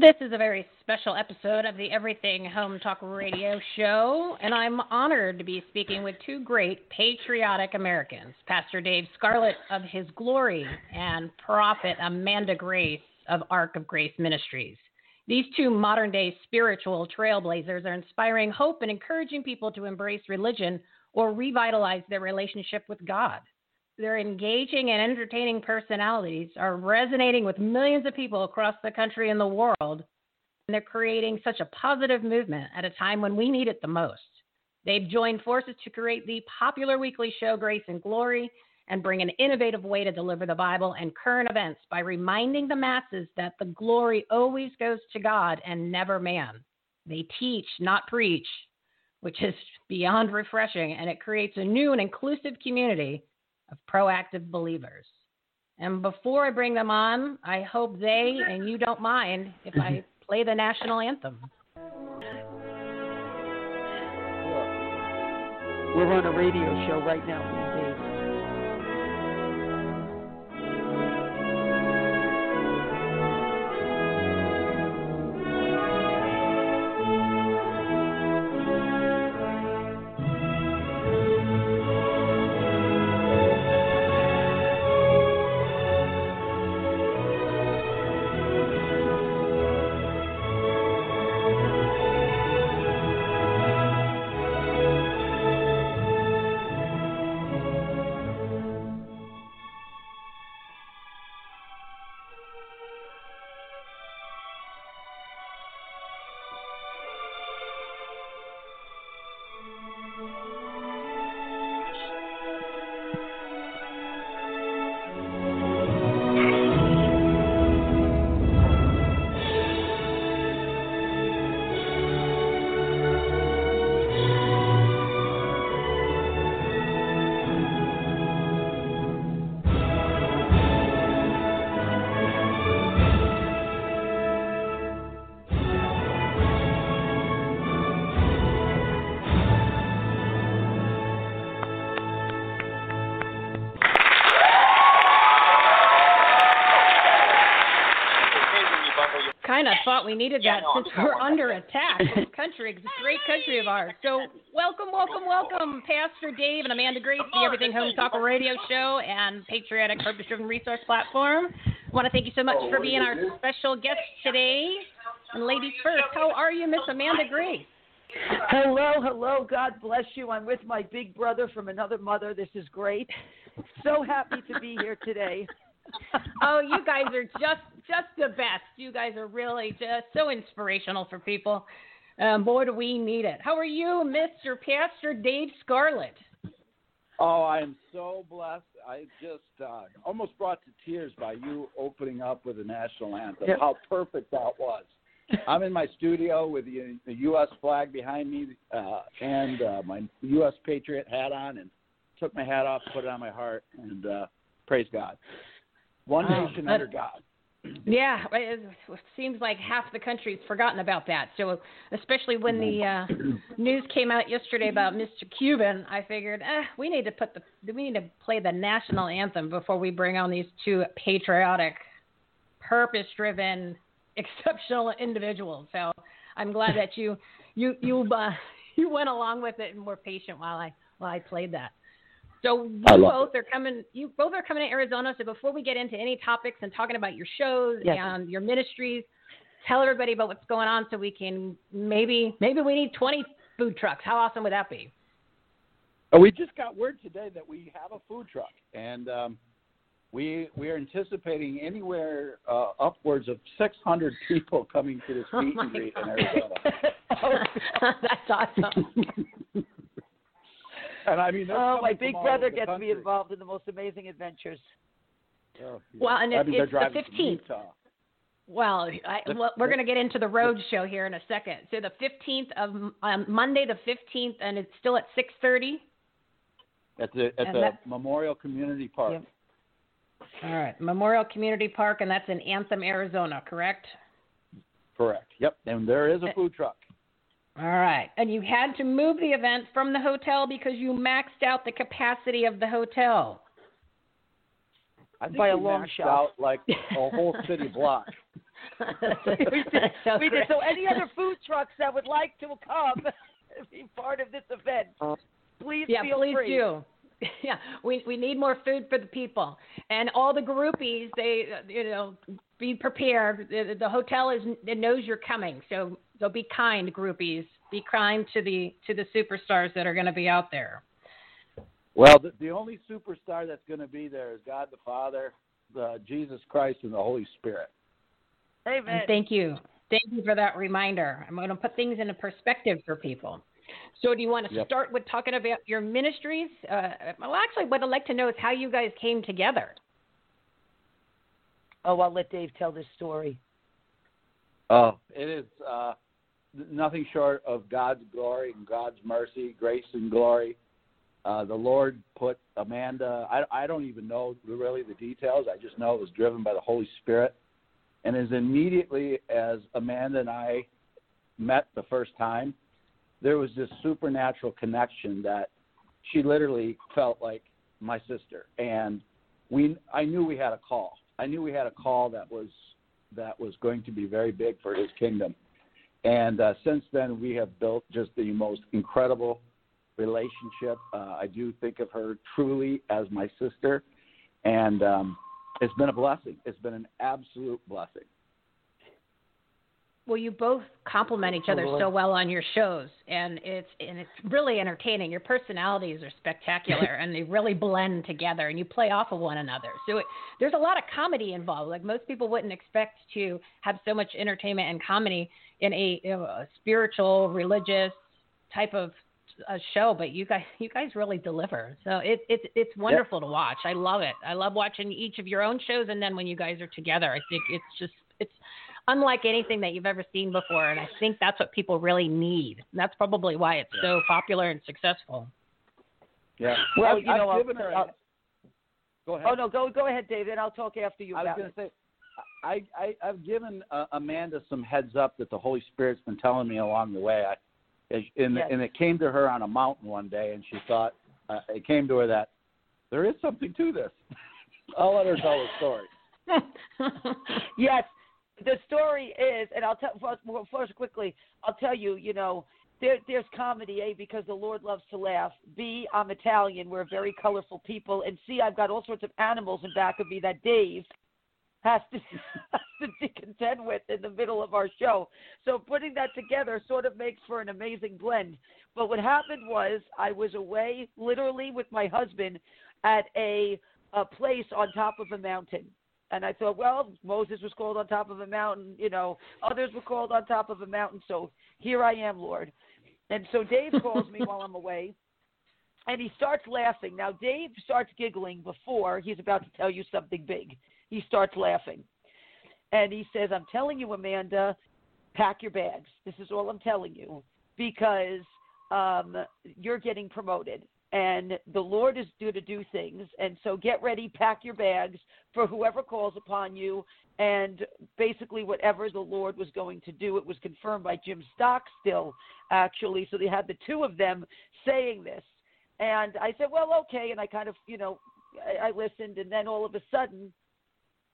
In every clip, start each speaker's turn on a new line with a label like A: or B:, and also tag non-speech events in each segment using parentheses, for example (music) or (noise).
A: This is a very special episode of the Everything Home Talk Radio Show, and I'm honored to be speaking with two great patriotic Americans Pastor Dave Scarlett of His Glory and Prophet Amanda Grace of Ark of Grace Ministries. These two modern day spiritual trailblazers are inspiring hope and encouraging people to embrace religion or revitalize their relationship with God. Their engaging and entertaining personalities are resonating with millions of people across the country and the world, and they're creating such a positive movement at a time when we need it the most. They've joined forces to create the popular weekly show Grace and Glory and bring an innovative way to deliver the Bible and current events by reminding the masses that the glory always goes to God and never man. They teach, not preach, which is (laughs) beyond refreshing, and it creates a new and inclusive community of proactive believers. And before I bring them on, I hope they and you don't mind if I mm-hmm. play the national anthem.
B: We're on a radio show right now,
A: thought we needed that since we're under attack. This country, this great country of ours. So, welcome, welcome, welcome, Pastor Dave and Amanda Grace, the Everything Home Talk Radio Show and Patriotic Purpose Driven Resource Platform. I want to thank you so much for being our special guest today. And, ladies first, how are you, Miss Amanda Grace?
B: Hello, hello. God bless you. I'm with my big brother from another mother. This is great. So happy to be here today. (laughs)
A: oh, you guys are just just the best. You guys are really just so inspirational for people. Um, boy, do we need it. How are you, Mr. Pastor Dave Scarlett?
C: Oh, I am so blessed. I just uh, almost brought to tears by you opening up with the national anthem.
B: Yep.
C: How perfect that was. I'm in my studio with the, the U.S. flag behind me uh, and uh, my U.S. Patriot hat on, and took my hat off, put it on my heart, and uh, praise God. One
A: Oh,
C: nation under God.
A: Yeah, it, seems like half the country's forgotten about that. So, especially when the uh, news came out yesterday about Mr. Cuban, I figured, eh, we need to put the we need to play the national anthem before we bring on these two patriotic, purpose-driven, (laughs) exceptional individuals. So, I'm glad that you you you uh, (laughs) you went along with it and were patient while I while I played that. So you both
C: it.
A: are coming. You both are coming to Arizona. So before we get into any topics and talking about your shows
B: Yes.
A: and your ministries, tell everybody about what's going on so we can maybe maybe we need 20 food trucks. How awesome would that be?
C: Oh, we just got word today that we have a food truck, and um, we we are anticipating anywhere uh, upwards of 600 (laughs) people coming to this
A: Oh
C: meet
A: my
C: and greet in Arizona. (laughs)
A: That's awesome. (laughs) (laughs)
C: and I mean,
B: Oh, my big brother gets
C: country.
B: me involved in the most amazing adventures.
C: Oh,
A: Well, and it- it's the 15th. Well, I, well, we're going to get into the road show here in a second. So the 15th of um, Monday, the 15th, and it's still at 6:30.
C: at the at
A: And
C: the Memorial Community Park.
B: Yep.
A: All right, Memorial Community Park, and that's in Anthem, Arizona, correct?
C: Correct. Yep. And there is a food truck.
A: All right. And you had to move the event from the hotel because you maxed out the capacity of the hotel.
C: I think
B: By a long shot.
C: out like (laughs) a whole city block.
B: we did,
A: So
B: we did. So any other food trucks that would like to come and (laughs) be part of this event, please
A: yeah,
B: feel
A: please
B: free.
A: do. (laughs) Yeah, we we need more food for the people, and all the groupies. They, uh, you know, be prepared. The, the hotel is it knows you're coming, so so be kind, groupies. Be kind to the to the superstars that are going to be out there.
C: Well, the, the only superstar that's going to be there is God the Father, the Jesus Christ, and the Holy Spirit.
B: Amen.
A: And thank you. Thank you for that reminder. I'm going to put things into perspective for people. So, do you want to
C: Yep.
A: start with talking about your ministries? Uh, well, actually, what I'd like to know is how you guys came together.
B: Oh, I'll let Dave tell this story.
C: Oh, it is uh, nothing short of God's glory and God's mercy, grace and glory. Uh, the Lord put Amanda. I, I don't even know really the details. I just know it was driven by the Holy Spirit. And as immediately as Amanda and I met the first time, there was this supernatural connection that she literally felt like my sister. And we, I knew we had a call. I knew we had a call that was that was going to be very big for His kingdom. And uh, since then, we have built just the most incredible relationship. Uh, I do think of her truly as my sister, and um, it's been a blessing. It's been an absolute blessing.
A: Well, you both complement each other so well on your shows, and it's and it's really entertaining. Your personalities are spectacular, (laughs) and they really blend together, and you play off of one another. So it, there's a lot of comedy involved. Like most people wouldn't expect to have so much entertainment and comedy in a, you know, a spiritual, religious type of a show, but you guys you guys really deliver. So it, it's it's wonderful to watch. I love it. I love watching each of your own shows, and then when you guys are together, I think it's just it's unlike anything that you've ever seen before. And I think that's what people really need. And that's probably why it's so popular and successful.
C: Yeah.
B: Well,
C: I've,
B: you know,
C: I've
B: I'll-
C: her.
B: I'll-
C: go ahead.
B: Oh no, go go ahead, David. I'll talk after you
C: I was going to say, I, I I've given uh, Amanda some heads up that the Holy Spirit's been telling me along the way. I, and
B: Yes.
C: and it came to her on a mountain one day, and she thought uh, it came to her that there is something to this. (laughs) I'll let her tell the story. (laughs) (laughs)
B: yes, the story is, and I'll tell first, first quickly. I'll tell you. You know, there, there's comedy, A, because the Lord loves to laugh. B, I'm Italian. We're very colorful people, and C, I've got all sorts of animals in back of me that Dave has to (laughs) to be content with in the middle of our show. So putting that together sort of makes for an amazing blend. But what happened was I was away, literally with my husband, at a a place on top of a mountain. And I thought, well, Moses was called on top of a mountain, you know, others were called on top of a mountain, so here I am, Lord. And so Dave (laughs) calls me while I'm away, and he starts laughing. Now, Dave starts giggling before he's about to tell you something big. He starts laughing. And he says, I'm telling you, Amanda, pack your bags. This is all I'm telling you because um, you're getting promoted. And the Lord is due to do things. And so get ready, pack your bags for whoever calls upon you. And basically, whatever the Lord was going to do, it was confirmed by Jim Stockstill, actually. So they had the two of them saying this. And I said, well, okay. And I kind of, you know, I, I listened. And then all of a sudden,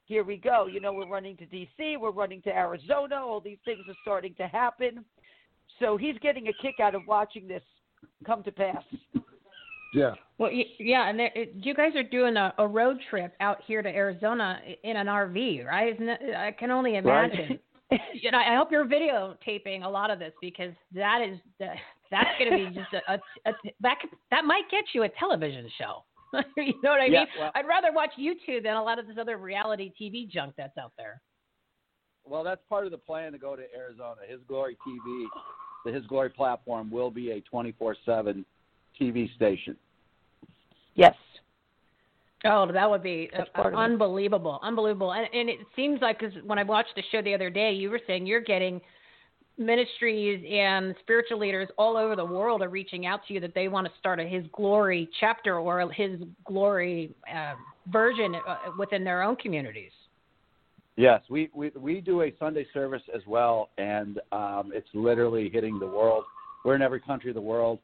B: here we go. You know, we're running to D.C., we're running to Arizona. All these things are starting to happen. So he's getting a kick out of watching this come to pass.
C: Yeah.
A: Well, yeah, and there, you guys are doing a, a road trip out here to Arizona in an RV, right? Isn't it? I can only imagine. Right. (laughs) you know, I hope you're videotaping a lot of this because that is the, that's going to be just a, a, a that that might get you a television show. (laughs) you know what I
C: yeah,
A: mean?
C: Well,
A: I'd rather watch YouTube than a lot of this other reality TV junk that's out there.
C: Well, that's part of the plan to go to Arizona. His Glory TV, the His Glory platform, will be a 24/7 TV station.
B: Yes.
A: Oh, that would be uh, unbelievable, unbelievable. And, and it seems like because when I watched the show the other day, you were saying you're getting ministries and spiritual leaders all over the world are reaching out to you that they want to start a His Glory chapter or His Glory uh, version uh, within their own communities.
C: Yes, we, we we do a Sunday service as well, and um, it's literally hitting the world. We're in every country of the world.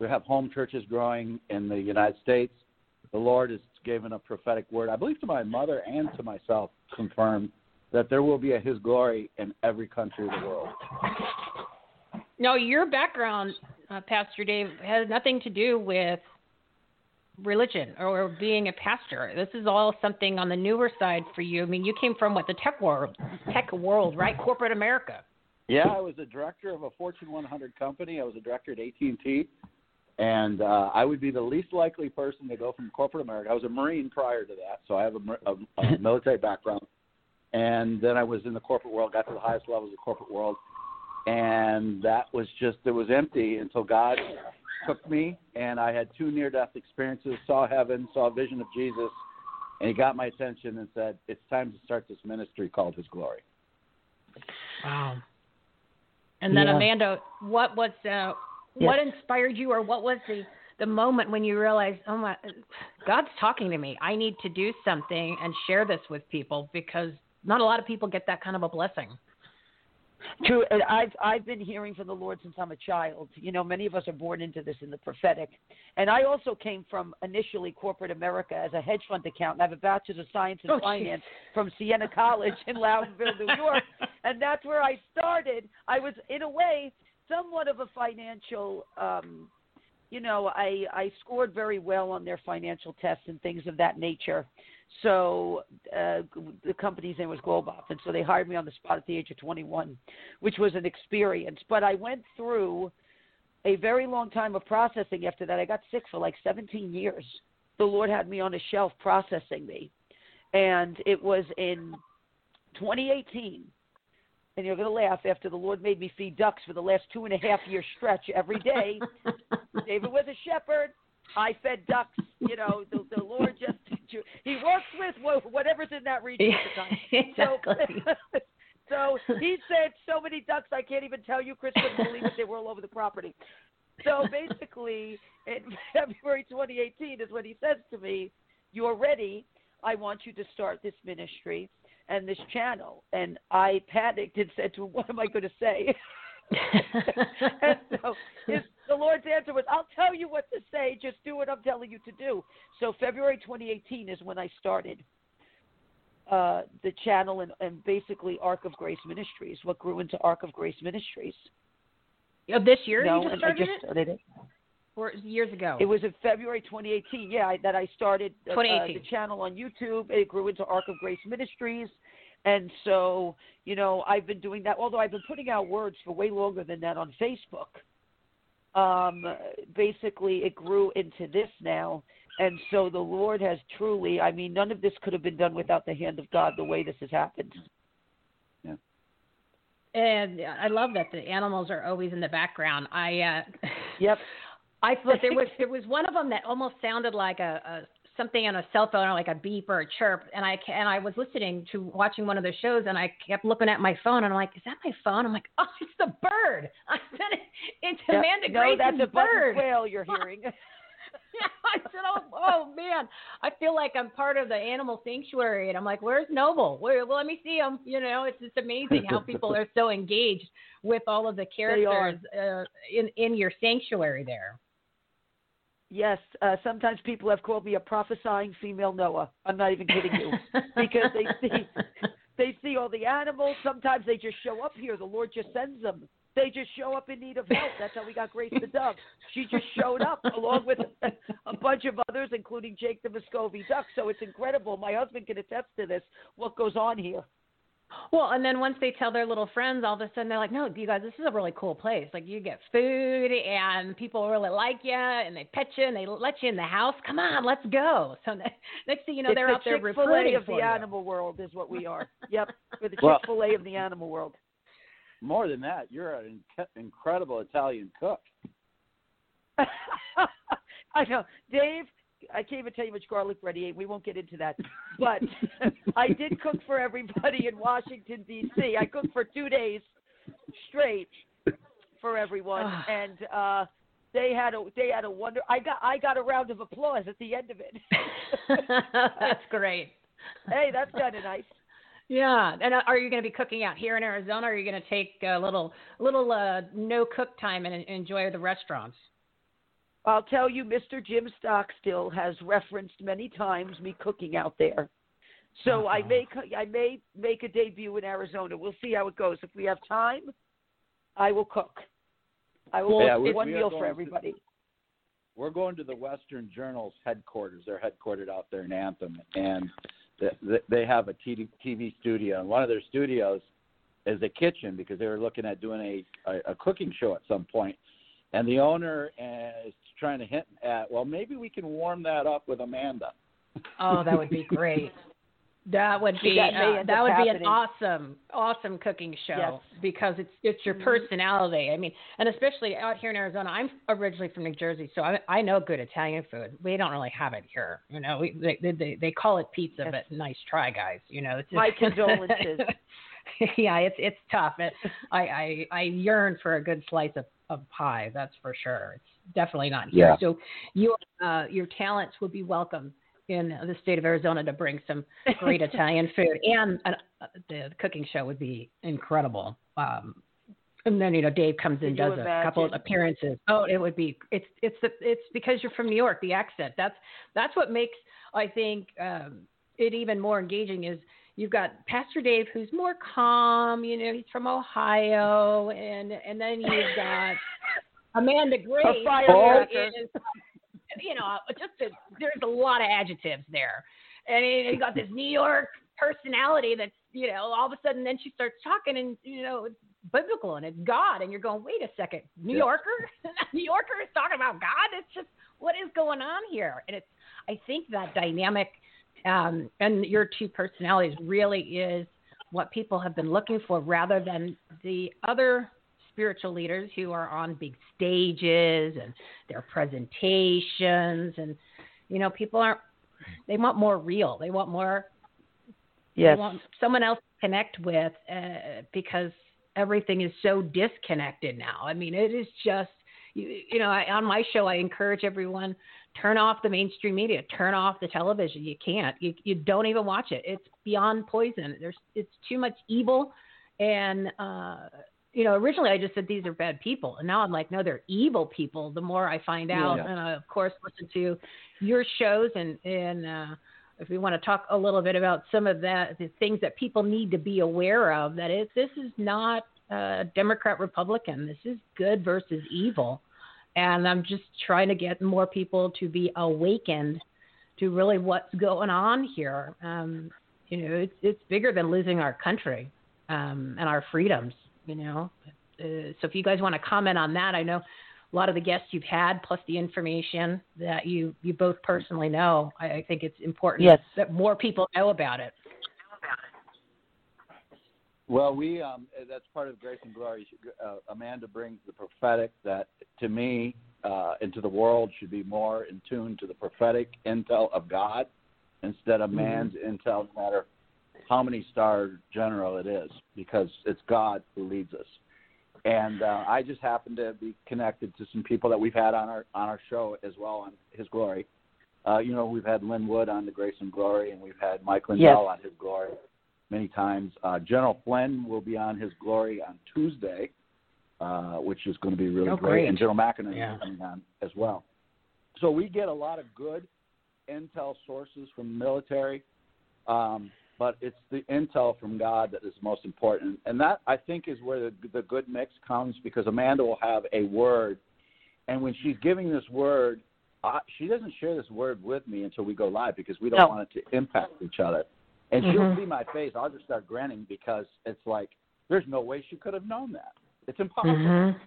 C: We have home churches growing in the United States. The Lord has given a prophetic word, I believe, to my mother and to myself, confirmed that there will be a His glory in every country of the world.
A: No, your background, uh, Pastor Dave, has nothing to do with religion or being a pastor. This is all something on the newer side for you. I mean, you came from what the tech world, tech world, right? Corporate America.
C: Yeah, I was a director of a Fortune 100 company. I was a director at AT&T, and uh, I would be the least likely person to go from corporate America. I was a Marine prior to that, so I have a, a, a (laughs) military background and then I was in the corporate world, got to the highest levels of the corporate world, and that was just it was empty until God took me, and I had two near-death experiences, saw heaven, saw a vision of Jesus, and He got my attention and said, "It's time to start this ministry called His Glory."
A: Wow. And then
B: Yeah.
A: Amanda, what was uh, what inspired you, or what was the the moment when you realized, oh my, God's talking to me. I need to do something and share this with people because not a lot of people get that kind of a blessing.
B: True, and I've I've been hearing from the Lord since I'm a child. You know, many of us are born into this in the prophetic, and I also came from initially corporate America as a hedge fund accountant. I have a bachelor's of science in
A: Oh, geez.
B: finance from Siena College in Loudonville, New York, (laughs) and that's where I started. I was in a way somewhat of a financial. um you know, I I scored very well on their financial tests and things of that nature. So uh, the company's name was Globoff, and so they hired me on the spot at the age of 21, which was an experience. But I went through a very long time of processing. After that, I got sick for like 17 years. The Lord had me on a shelf processing me, and it was in 2018. And you're going to laugh after the Lord made me feed ducks for the last two and a half year stretch every day. (laughs) David was a shepherd. I fed ducks. You know, the, the Lord just he works with whatever's in that region at the time. (laughs)
A: exactly.
B: So, (laughs) so he said so many ducks I can't even tell you. Chris couldn't believe it. They were all over the property. So basically, in February 2018 is when he says to me, "You're ready. I want you to start this ministry and this channel." And I panicked and said to him, "What am I going to say?" (laughs) and so his, the Lord's answer was, I'll tell you what to say. Just do what I'm telling you to do. So February 2018 is when I started uh, the channel and, and basically Ark of Grace Ministries, what grew into Ark of Grace Ministries.
A: Of this year,
B: no,
A: you just started
B: just
A: it,
B: started it.
A: Or years ago?
B: It was in February 2018, yeah, I, that I started uh, uh, the channel on YouTube. It grew into Ark of Grace Ministries. And so, you know, I've been doing that, although I've been putting out words for way longer than that on Facebook. Um, basically, it grew into this now. And so the Lord has truly, I mean, none of this could have been done without the hand of God the way this has happened. Yeah.
A: And I love that the animals are always in the background. I uh,
B: Yep. (laughs)
A: I thought there was there was one of them that almost sounded like a, a something on a cell phone or like a beep or a chirp. And I and I was listening to watching one of the shows and I kept looking at my phone and I'm like, is that my phone? I'm like, oh, (laughs) it's the bird. (laughs) I said it. It's. Amanda
B: no,
A: Grayson's
B: that's a
A: bird.
B: quail (laughs) you're hearing.
A: I said, oh, oh man, I feel like I'm part of the animal sanctuary, and I'm like, where's Noble? Where? Well, let me see him. You know, it's just amazing how people are so engaged with all of the characters uh, in in your sanctuary there.
B: Yes, uh, sometimes people have called me a prophesying female Noah. I'm not even kidding you, (laughs) because they see they see all the animals. Sometimes they just show up here. The Lord just sends them. They just show up in need of help. That's how we got Grace the Dove. She just showed up along with a bunch of others, including Jake the Muscovy Duck. So it's incredible. My husband can attest to this. What goes on here?
A: Well, and then once they tell their little friends, all of a sudden they're like, "No, you guys, this is a really cool place. Like, you get food, and people really like you, and they pet you, and they let you in the house. Come on, let's go." (laughs) So next thing you know,
B: it's
A: they're
B: the
A: out there
B: Chick-fil-A
A: recruiting
B: of the
A: for you.
B: animal world is what we are. (laughs) Yep, we're the
C: Well-
B: Chick Fil A of the animal world.
C: More than that, you're an incredible Italian cook. (laughs)
B: I know, Dave. I can't even tell you much garlic bread he ate. We won't get into that. (laughs) But I did cook for everybody in Washington D.C. I cooked for two days straight for everyone,
A: Ah.
B: and uh they had a they had a wonder. I got I got a round of applause at the end of it. (laughs)
A: That's great.
B: hey, that's kind of nice.
A: Yeah, and uh, are you going to be cooking out here in Arizona? Or are you going to take a little little uh, no cook time and enjoy the restaurants?
B: I'll tell you, Mr. Jim Stockstill has referenced many times me cooking out there. So I
A: Uh-huh.
B: may I may make a debut in Arizona. We'll see how it goes. If we have time, I will cook. I will
C: Yeah,
B: cook
C: we-
B: one
C: we
B: meal for
C: to-
B: everybody.
C: We're going to the Western Journal's headquarters. They're headquartered out there in Anthem, and th- th- they have a TV, TV studio. And one of their studios is a kitchen because they were looking at doing a, a, a cooking show at some point. And the owner is trying to hint at, well, maybe we can warm that up with Amanda.
A: Oh, that would be great. (laughs) That would be
B: That
A: uh, that
B: up
A: would be an awesome awesome cooking show
B: Yes.
A: because it's it's your
B: Mhm.
A: personality. I mean, and especially out here in Arizona. I'm originally from New Jersey, so I I know good Italian food. We don't really have it here. You know, we they they, they call it pizza,
B: Yes.
A: but nice try, guys. You know, it's just,
B: My condolences. (laughs)
A: yeah, it's it's tough. It, I, I I yearn for a good slice of, of pie. That's for sure. It's definitely not here.
C: Yeah.
A: So your uh, your talents would be welcome in the state of Arizona to bring some great (laughs) Italian food, and uh, the cooking show would be incredible. Um, and then you know Dave comes in, does a couple of appearances. Oh, it would be. It's it's the, it's because you're from New York. The accent. That's that's what makes I think um, it even more engaging. Is you've got Pastor Dave, who's more calm. You know, he's from Ohio, and and then you've got (laughs) Amanda Grace you know just a, there's a lot of adjectives there, and you got this New York personality that's you know all of a sudden then she starts talking and you know it's biblical and it's God. And you're going wait a second New
C: Yeah.
A: Yorker? (laughs) New Yorker is talking about God? It's just what is going on here? And it's I think that dynamic um, and your two personalities really is what people have been looking for rather than the other spiritual leaders who are on big stages and their presentations and you know people aren't they want more real they want more
B: Yes.
A: they want someone else to connect with uh, because everything is so disconnected now. I mean, it is just you, you know, I, on my show, I encourage everyone turn off the mainstream media, turn off the television. You can't. You you don't even watch it. It's beyond poison. There's it's too much evil, and uh, you know, originally I just said these are bad people, and now I'm like, no, they're evil people. The more I find out,
C: Yeah.
A: and I of course listen to your shows and and. Uh, if we want to talk a little bit about some of that, the things that people need to be aware of, that is, this is not uh, Democrat Republican. This is good versus evil, and I'm just trying to get more people to be awakened to really what's going on here. Um, you know, it's it's bigger than losing our country um, and our freedoms. You know, uh, so if you guys want to comment on that, I know a lot of the guests you've had, plus the information that you you both personally know. I, I think it's important
B: Yes.
A: that more people know about it.
C: Well, we um, that's part of Grace and Glory. Uh, Amanda brings the prophetic that, to me, uh, into the world should be more in tune to the prophetic intel of God instead of man's intel, no matter how many star general it is, because it's God who leads us. and uh, I just happened to be connected to some people that we've had on our on our show as well on His Glory. Uh, you know, we've had Lin Wood on the Grace and Glory, and we've had Mike Lindell
B: Yes.
C: on His Glory many times. Uh, General Flynn will be on His Glory on Tuesday, uh, which is going to be really
A: Oh,
C: great.
A: great.
C: And General McInerney
A: Yeah.
C: is coming on as well. So we get a lot of good intel sources from the military, um, but it's the intel from God that is most important, and that I think is where the, the good mix comes because Amanda will have a word, and when she's giving this word, I, she doesn't share this word with me until we go live because we don't
B: No.
C: want it to impact each other. And
A: Mhm.
C: she'll see my face. I'll just start grinning because it's like there's no way she could have known that. It's impossible.
A: Mhm.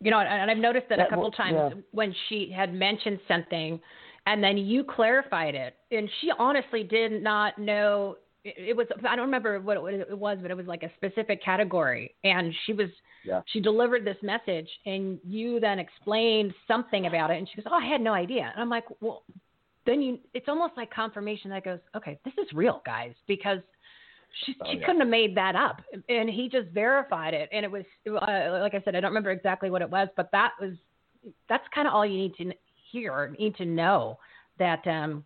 A: You know, and I've noticed that, a couple
B: will-
A: times
B: yeah.
A: when she had mentioned something, and then you clarified it, and she honestly did not know. It, was I don't remember what it, was, but it was like a specific category, and she was
C: Yeah.
A: she delivered this message, and you then explained something about it, and she goes, "Oh, I had no idea," and I'm like, "Well." Then you, it's almost like confirmation that goes, okay, this is real, guys, because she,
C: Oh,
A: she
C: yeah.
A: couldn't have made that up and he just verified it and it was uh, like i said i don't remember exactly what it was but that was that's kind of all you need to hear need to know that um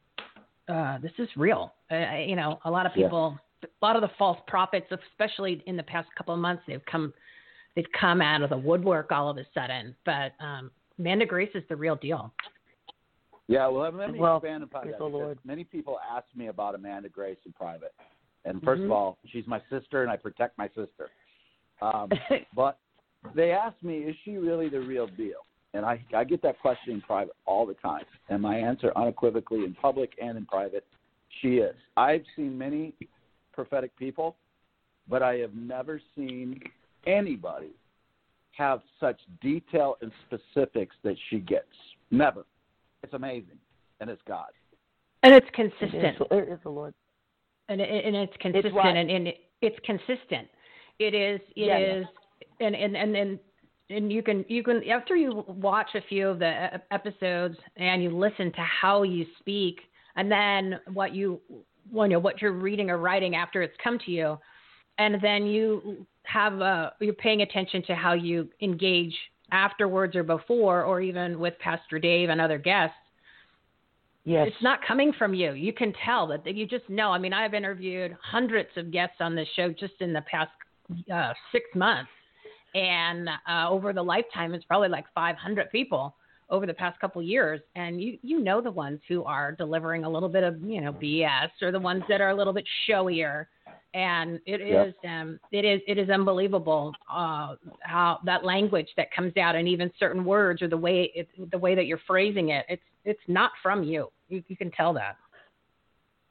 A: uh this is real uh, you know a lot of
C: Yeah.
A: people a lot of the false prophets especially in the past couple of months they've come they've come out of the woodwork all of a sudden but um amanda grace is the real deal
C: Yeah, well, let me
B: Well,
C: expand upon that.
B: Lord.
C: Many people ask me about Amanda Grace in private, and 1st
B: Mhm.
C: of all, she's my sister, and I protect my sister. Um, (laughs) but they ask me, is she really the real deal? And I, I get that question in private all the time, and my answer unequivocally in public and in private, she is. I've seen many prophetic people, but I have never seen anybody have such detail and specifics that she gets. Never. It's amazing, and it's God.
A: and it's consistent
B: is, it is the Lord.
A: and it, and it's consistent
B: what?
A: and, and it, it's consistent. It is It is,
B: Yeah.
A: and and and and and you can you can after you watch a few of the episodes and you listen to how you speak and then what you well, you know what you're reading or writing after it's come to you and then you have uh you're paying attention to how you engage afterwards or before or even with Pastor Dave and other guests
B: Yes.
A: it's not coming from you. You can tell that you just know. I mean, I've interviewed hundreds of guests on this show just in the past uh, six months, and uh, over the lifetime, it's probably like 500 people over the past couple years. And you you know the ones who are delivering a little bit of you know BS, or the ones that are a little bit showier. And it is
C: Yep.
A: um, it is it is unbelievable uh, how that language that comes out, and even certain words or the way it, the way that you're phrasing it. It's it's not from you. You, you can tell that.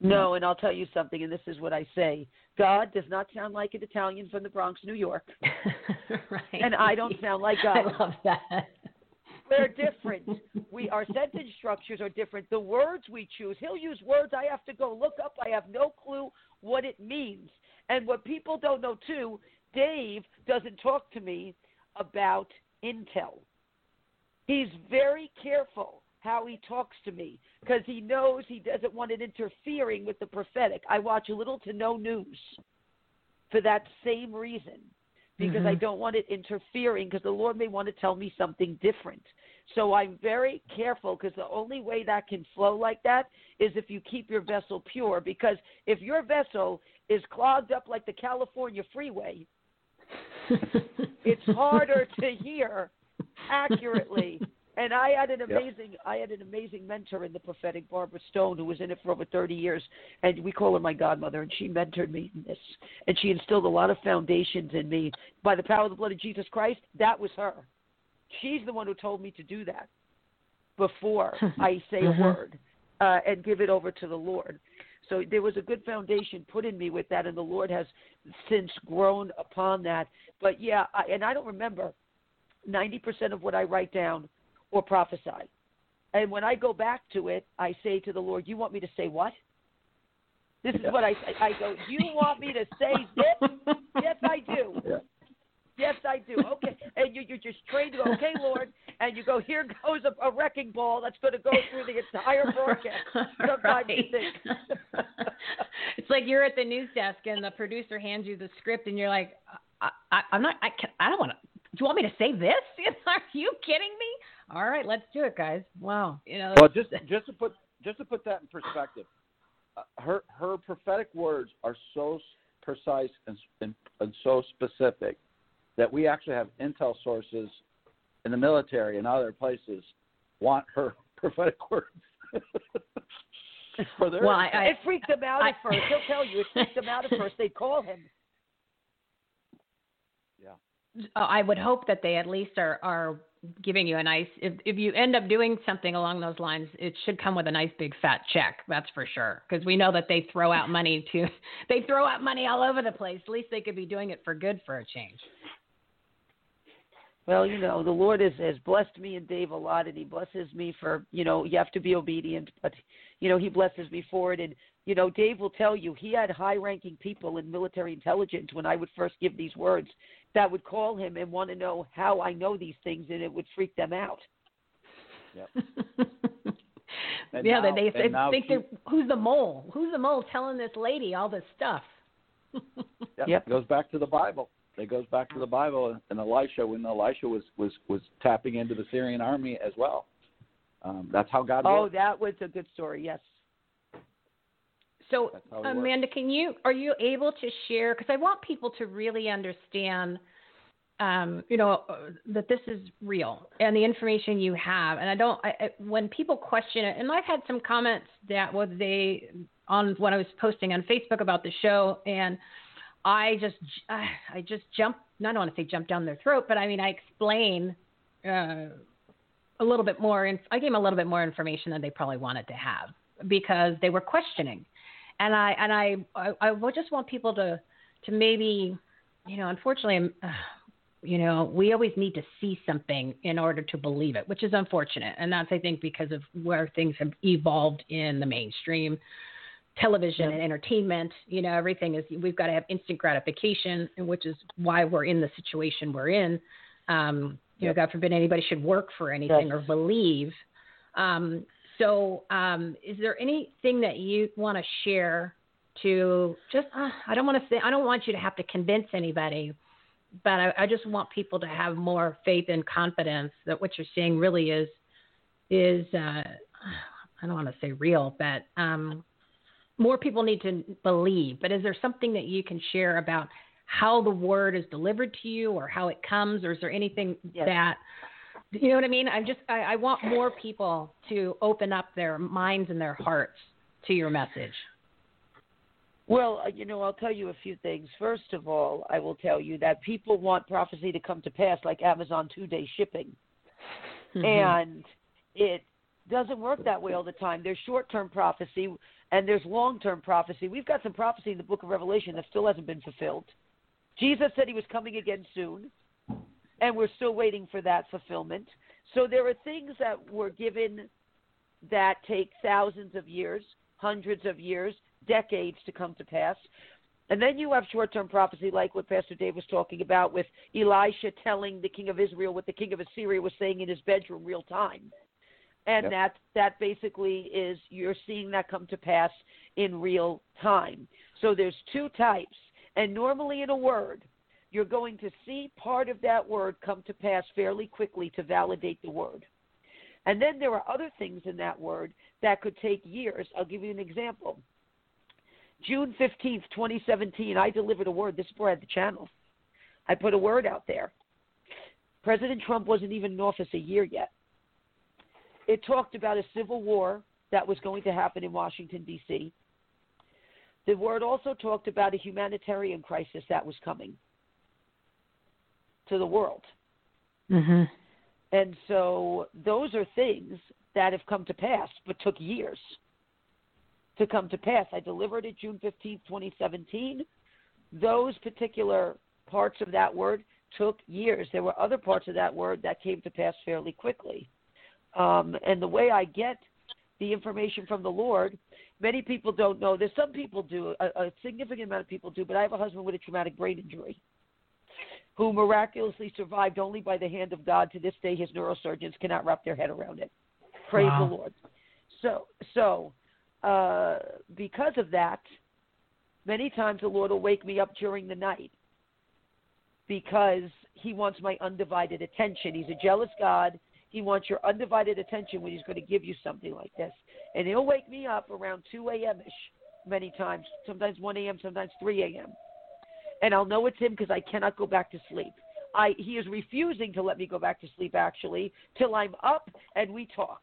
B: No, and I'll tell you something, and this is what I say. God does not sound like an Italian from the Bronx, New York, (laughs)
A: right.
B: and I don't sound like (laughs) God.
A: I love that.
B: We're different. We our sentence structures are different. The words we choose. He'll use words I have to go look up. I have no clue what it means. And what people don't know too, Dave doesn't talk to me about intel. He's very careful how he talks to me because he knows he doesn't want it interfering with the prophetic. I watch little to no news for that same reason because I
A: Mhm.
B: don't want it interfering because the Lord may want to tell me something different. So I'm very careful because the only way that can flow like that is if you keep your vessel pure. Because if your vessel is clogged up like the California freeway, (laughs) it's harder to hear accurately. And I had an
C: Yep.
B: amazing, I had an amazing mentor in the prophetic, Barbara Stone, who was in it for over 30 years, and we call her my godmother. And she mentored me in this, and she instilled a lot of foundations in me by the power of the blood of Jesus Christ. That was her. She's the one who told me to do that before (laughs) I say a
A: Mhm.
B: word uh, and give it over to the Lord. So there was a good foundation put in me with that, and the Lord has since grown upon that. But yeah, I, and I don't remember 90% of what I write down or prophesy. And when I go back to it, I say to the Lord, You want me to say what? This is what I say. I go, You want me to say this? Yes, I do.
C: Yeah.
B: Yes, I do. Okay. And you, you're just trained to go, Okay, Lord. And you go, Here goes a, a wrecking ball that's going to go through the entire broadcast. (laughs) Sometimes you
A: Right.
B: think. (laughs)
A: it's like you're at the news desk and the producer hands you the script and you're like, I, I, I'm not. I can. I don't want to. Do you want me to say this? (laughs) Are you kidding me? All right, let's do it, guys. Wow. You know.
C: Well, just just to put just to put that in perspective, uh, her her prophetic words are so precise and, and, and so specific that we actually have intel sources in the military and other places want her (laughs) prophetic words. For their
A: well, I, I,
B: it freaked them out
A: I-
B: at first. He'll tell you it freaked them out at first. They'd call him.
A: uh, I would hope that they at least are are giving you a nice. If if you end up doing something along those lines, it should come with a nice big fat check. That's for sure. Because we know that they throw out money to, (laughs) they throw out money all over the place. At least they could be doing it for good for a change.
B: Well, you know, the Lord has, has blessed me and Dave a lot, and He blesses me for, you know, you have to be obedient, but, you know, He blesses me for it. And, you know, Dave will tell you he had high ranking people in military intelligence when I would first give these words that would call him and want to know how I know these things, and it would freak them out.
C: Yep. (laughs)
A: Yeah,
C: now-
A: they, they
C: and
A: think
C: she-
A: they're who's the mole? Who's the mole telling this lady all this stuff? (laughs)
C: Yeah,
B: Yep.
C: It goes back to the Bible. It goes back to the Bible and Elisha when Elisha was was was tapping into the Syrian army as well. Um, that's how God
B: Oh,
C: works.
B: that was a good story. Yes.
A: So,
C: it works.
A: Amanda, can you are you able to share? Because I want people to really understand, um, you know, uh, that this is real and the information you have. And I don't. I, when people question it, and I've had some comments that was they on when I was posting on Facebook about the show, and I just I (sighs) I just jump. I don't want to say jump down their throat, but I mean I explain. Uh, a little bit more, and I gave them a little bit more information than they probably wanted to have because they were questioning and I and I I, I would just want people to to maybe you know unfortunately uh, (sighs) you know we always need to see something in order to believe it which is unfortunate. And that's I think because of where things have evolved in the mainstream television and entertainment you know everything is we've got to have instant gratification and which is why we're in the situation we're in. Um you know god forbid anybody should work for anything
B: Yes.
A: or believe. Um so, um, is there anything that you want to share to just? Uh, I don't want to say. I don't want you to have to convince anybody, but I, I just want people to have more faith and confidence that what you're seeing really is is. Uh, I don't want to say real, but um, more people need to believe. But is there something that you can share about how the word is delivered to you, or how it comes, or is there anything
B: Yes.
A: that you know what I mean? I'm just I, I want more people to open up their minds and their hearts to your message.
B: Well, uh, you know, I'll tell you a few things. First of all, I will tell you that people want prophecy to come to pass like Amazon two day shipping.
A: Mm-hmm.
B: And it doesn't work that way all the time. There's short term prophecy and there's long term prophecy. We've got some prophecy in the book of Revelation that still hasn't been fulfilled. Jesus said he was coming again soon, and we're still waiting for that fulfillment. So there are things that were given that take thousands of years, hundreds of years, decades to come to pass. And then you have short term prophecy, like what Pastor Dave was talking about, with Elisha telling the king of Israel what the king of Assyria was saying in his bedroom real time. And
C: Yep.
B: that that basically is you're seeing that come to pass in real time. So there's two types. And normally in a word, you're going to see part of that word come to pass fairly quickly to validate the word. And then there are other things in that word that could take years. I'll give you an example. June 15th, 2017, I delivered a word. This is before I had the channel. I put a word out there. President Trump wasn't even in office a year yet. It talked about a civil war that was going to happen in Washington, D.C. The word also talked about a humanitarian crisis that was coming to the world.
A: Mm-hmm.
B: And so those are things that have come to pass, but took years to come to pass. I delivered it June 15th, 2017. Those particular parts of that word took years. There were other parts of that word that came to pass fairly quickly. Um, and the way I get the information from the Lord, many people don't know this. Some people do, a, a significant amount of people do, but I have a husband with a traumatic brain injury who miraculously survived only by the hand of God. To this day, his neurosurgeons cannot wrap their head around it. Praise
A: Wow.
B: the Lord. So, so uh, because of that, many times the Lord will wake me up during the night because he wants my undivided attention. He's a jealous God. He wants your undivided attention when he's going to give you something like this. And he'll wake me up around 2 a.m. ish many times, sometimes 1 a.m., sometimes 3 a.m. And I'll know it's him because I cannot go back to sleep. I he is refusing to let me go back to sleep actually till I'm up and we talk.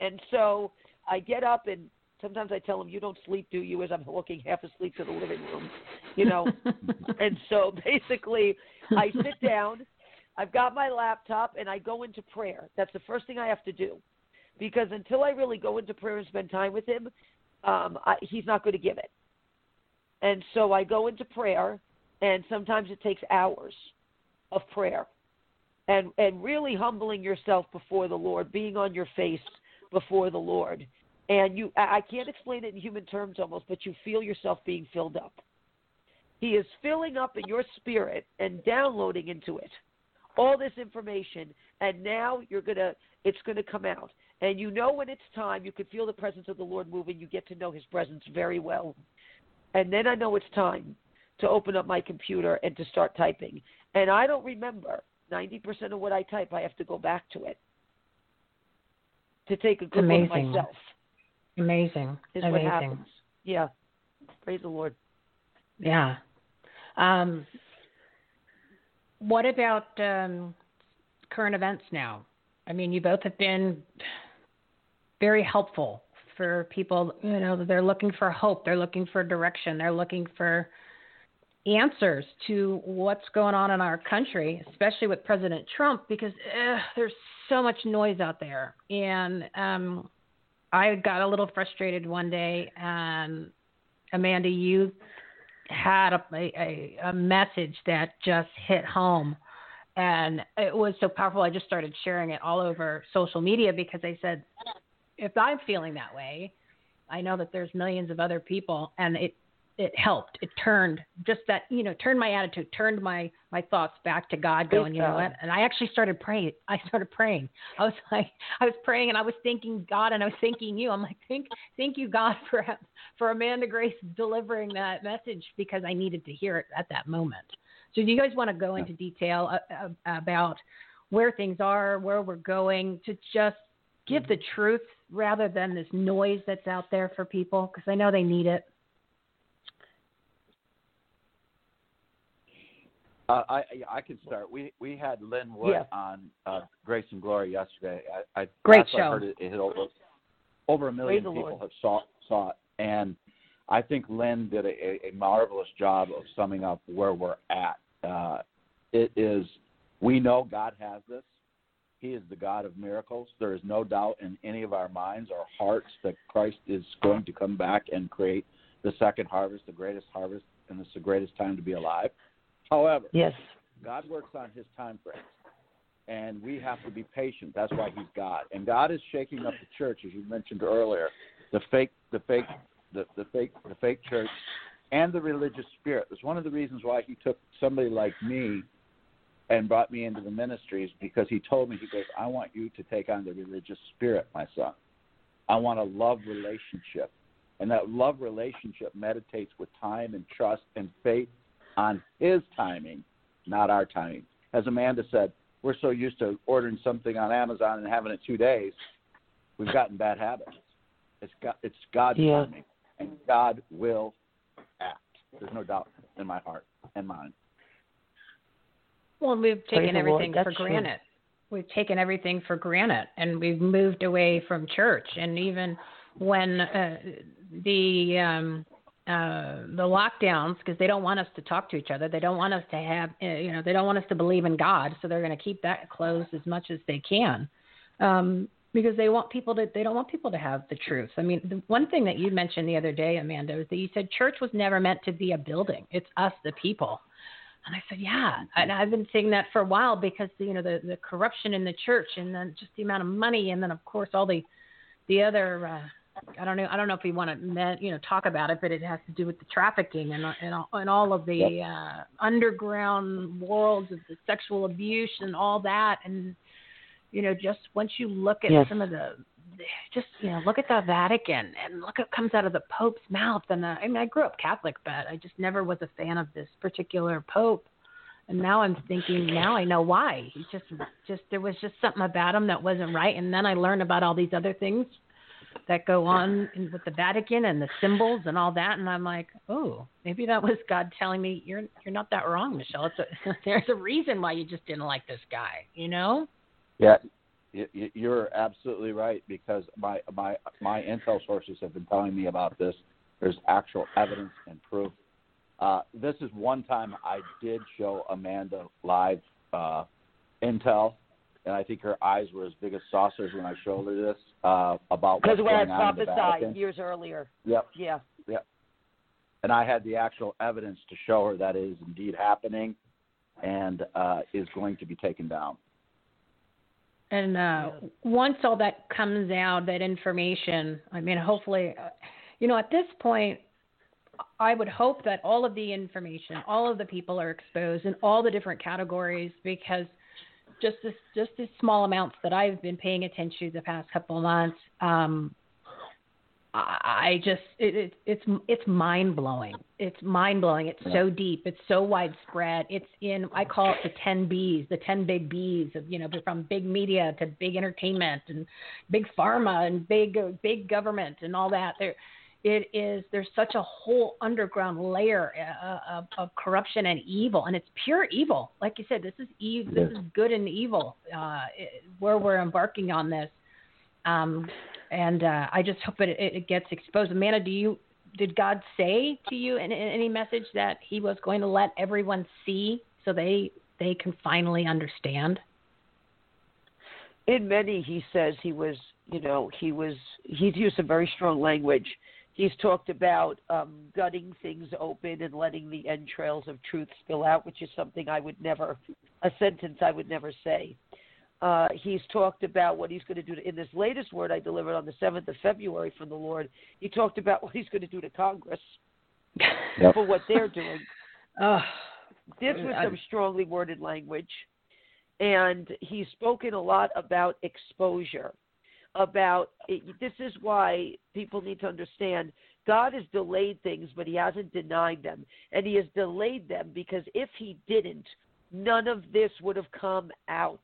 B: And so I get up and sometimes I tell him, "You don't sleep, do you?" As I'm walking half asleep to the living room, you know. (laughs) and so basically, I sit down. I've got my laptop and I go into prayer. That's the first thing I have to do, because until I really go into prayer and spend time with him, um, I, he's not going to give it. And so I go into prayer, and sometimes it takes hours of prayer and and really humbling yourself before the Lord, being on your face before the Lord. And you I can't explain it in human terms almost, but you feel yourself being filled up. He is filling up in your spirit and downloading into it all this information and now you're going to it's going to come out. And you know when it's time, you can feel the presence of the Lord moving, you get to know his presence very well. And then I know it's time to open up my computer and to start typing. And I don't remember 90% of what I type. I have to go back to it to take a good
A: Amazing.
B: look at myself.
A: Amazing.
B: Is
A: Amazing.
B: what happens. Yeah. Praise the Lord.
A: Yeah. Um, what about um, current events now? I mean, you both have been very helpful for people. You know, they're looking for hope. They're looking for direction. They're looking for answers to what's going on in our country, especially with President Trump, because ugh, there's so much noise out there. And um, I got a little frustrated one day, and Amanda, you had a, a, a message that just hit home. And it was so powerful. I just started sharing it all over social media because I said, if I'm feeling that way, I know that there's millions of other people, and it it helped. It turned just that you know turned my attitude, turned my my thoughts back to God, going,
B: Praise
A: you know
B: God.
A: what? And I actually started praying. I started praying. I was (laughs) like, I was praying, and I was thanking God, and I was thanking you. I'm like, thank thank you God for for Amanda Grace delivering that message because I needed to hear it at that moment. So do you guys want to go into detail uh, uh, about where things are, where we're going, to just give the truth rather than this noise that's out there for people? Because I know they need it.
C: Uh, I I can start. We we had Lin Wood on uh, Grace and Glory yesterday. I, I
A: Great
C: last I
A: show.
C: heard it, it hit over over a million people
B: Lord.
C: have saw saw it, and I think Lin did a, a marvelous job of summing up where we're at. Uh, it is we know God has this. He is the God of miracles. There is no doubt in any of our minds or hearts that Christ is going to come back and create the second harvest, the greatest harvest, and it's the greatest time to be alive. However,
B: Yes.
C: God works on his time frames. And we have to be patient. That's why he's God. And God is shaking up the church, as you mentioned earlier, the fake the fake the, the fake the fake church and the religious spirit. It's one of the reasons why he took somebody like me and brought me into the ministries because he told me, he goes, I want you to take on the religious spirit, my son. I want a love relationship. And that love relationship meditates with time and trust and faith on his timing, not our timing. As Amanda said, we're so used to ordering something on Amazon and having it two days, we've gotten bad habits. It's God, it's God's
B: Yeah.
C: timing, and God will act. There's no doubt in my heart and mind.
A: Well, we've taken
B: the Lord.
A: everything for
B: That's true.
A: granted. We've taken everything for granted, and we've moved away from church. And even when uh, the um, uh, the lockdowns, because they don't want us to talk to each other, they don't want us to have, uh, you know, they don't want us to believe in God, so they're going to keep that closed as much as they can. Um, because they want people to, they don't want people to have the truth. I mean, the one thing that you mentioned the other day, Amanda, was that you said church was never meant to be a building. It's us, the people. And I said, yeah. And I've been saying that for a while because you know the the corruption in the church, and then just the amount of money, and then of course all the the other. Uh, I don't know. I don't know if we want to, you know, talk about it, but it has to do with the trafficking and and all, and all of the uh, underground worlds of the sexual abuse and all that. And you know, just once you look at
B: Yes.
A: some of the, just you know, look at the Vatican and look what comes out of the Pope's mouth. And uh, I mean, I grew up Catholic, but I just never was a fan of this particular Pope. And now I'm thinking, now I know why. He just, just there was just something about him that wasn't right. And then I learned about all these other things that go on in, with the Vatican and the symbols and all that. And I'm like, oh, maybe that was God telling me you're you're not that wrong, Michelle. It's a, (laughs) there's a reason why you just didn't like this guy, you know?
C: Yeah, you're absolutely right because my my my intel sources have been telling me about this. There's actual evidence and proof. Uh, this is one time I did show Amanda live uh, intel, and I think her eyes were as big as saucers when I showed her this uh, about what's
B: Because we had
C: going on in the
B: prophesied
C: Vatican.
B: years earlier.
C: Yep.
B: Yeah.
C: Yep. And I had the actual evidence to show her that is indeed happening and uh, is going to be taken down.
A: And uh, once all that comes out, that information, I mean, hopefully, uh, you know, at this point, I would hope that all of the information, all of the people are exposed in all the different categories because just this, just these small amounts that I've been paying attention to the past couple of months, um, I just it, it it's it's mind blowing. It's mind blowing. It's so deep. It's so widespread. It's in I call it the ten B's, the ten big B's of you know from big media to big entertainment and big pharma and big big government and all that. There, it is. There's such a whole underground layer uh, of, of corruption and evil, and it's pure evil. Like you said, this is evil. This is good and evil. Uh, where we're embarking on this. Um, and uh, I just hope it, it, it gets exposed. Amanda, do you did God say to you in, in any message that He was going to let everyone see so they they can finally understand?
B: in many he says he was you know he was he's used some very strong language he's talked about um gutting things open and letting the entrails of truth spill out which is something i would never a sentence i would never say. Uh he's talked about what he's going to do to, in this latest word i delivered on the 7th of february from the lord he talked about (laughs) what he's going to do to congress
C: Yep.
B: for what they're doing. (laughs)
A: Oh,
B: this was
A: I-
B: some strongly worded language and he's spoken a lot about exposure about this is why people need to understand god has delayed things but he hasn't denied them. And he has delayed them because if he didn't none of this would have come out.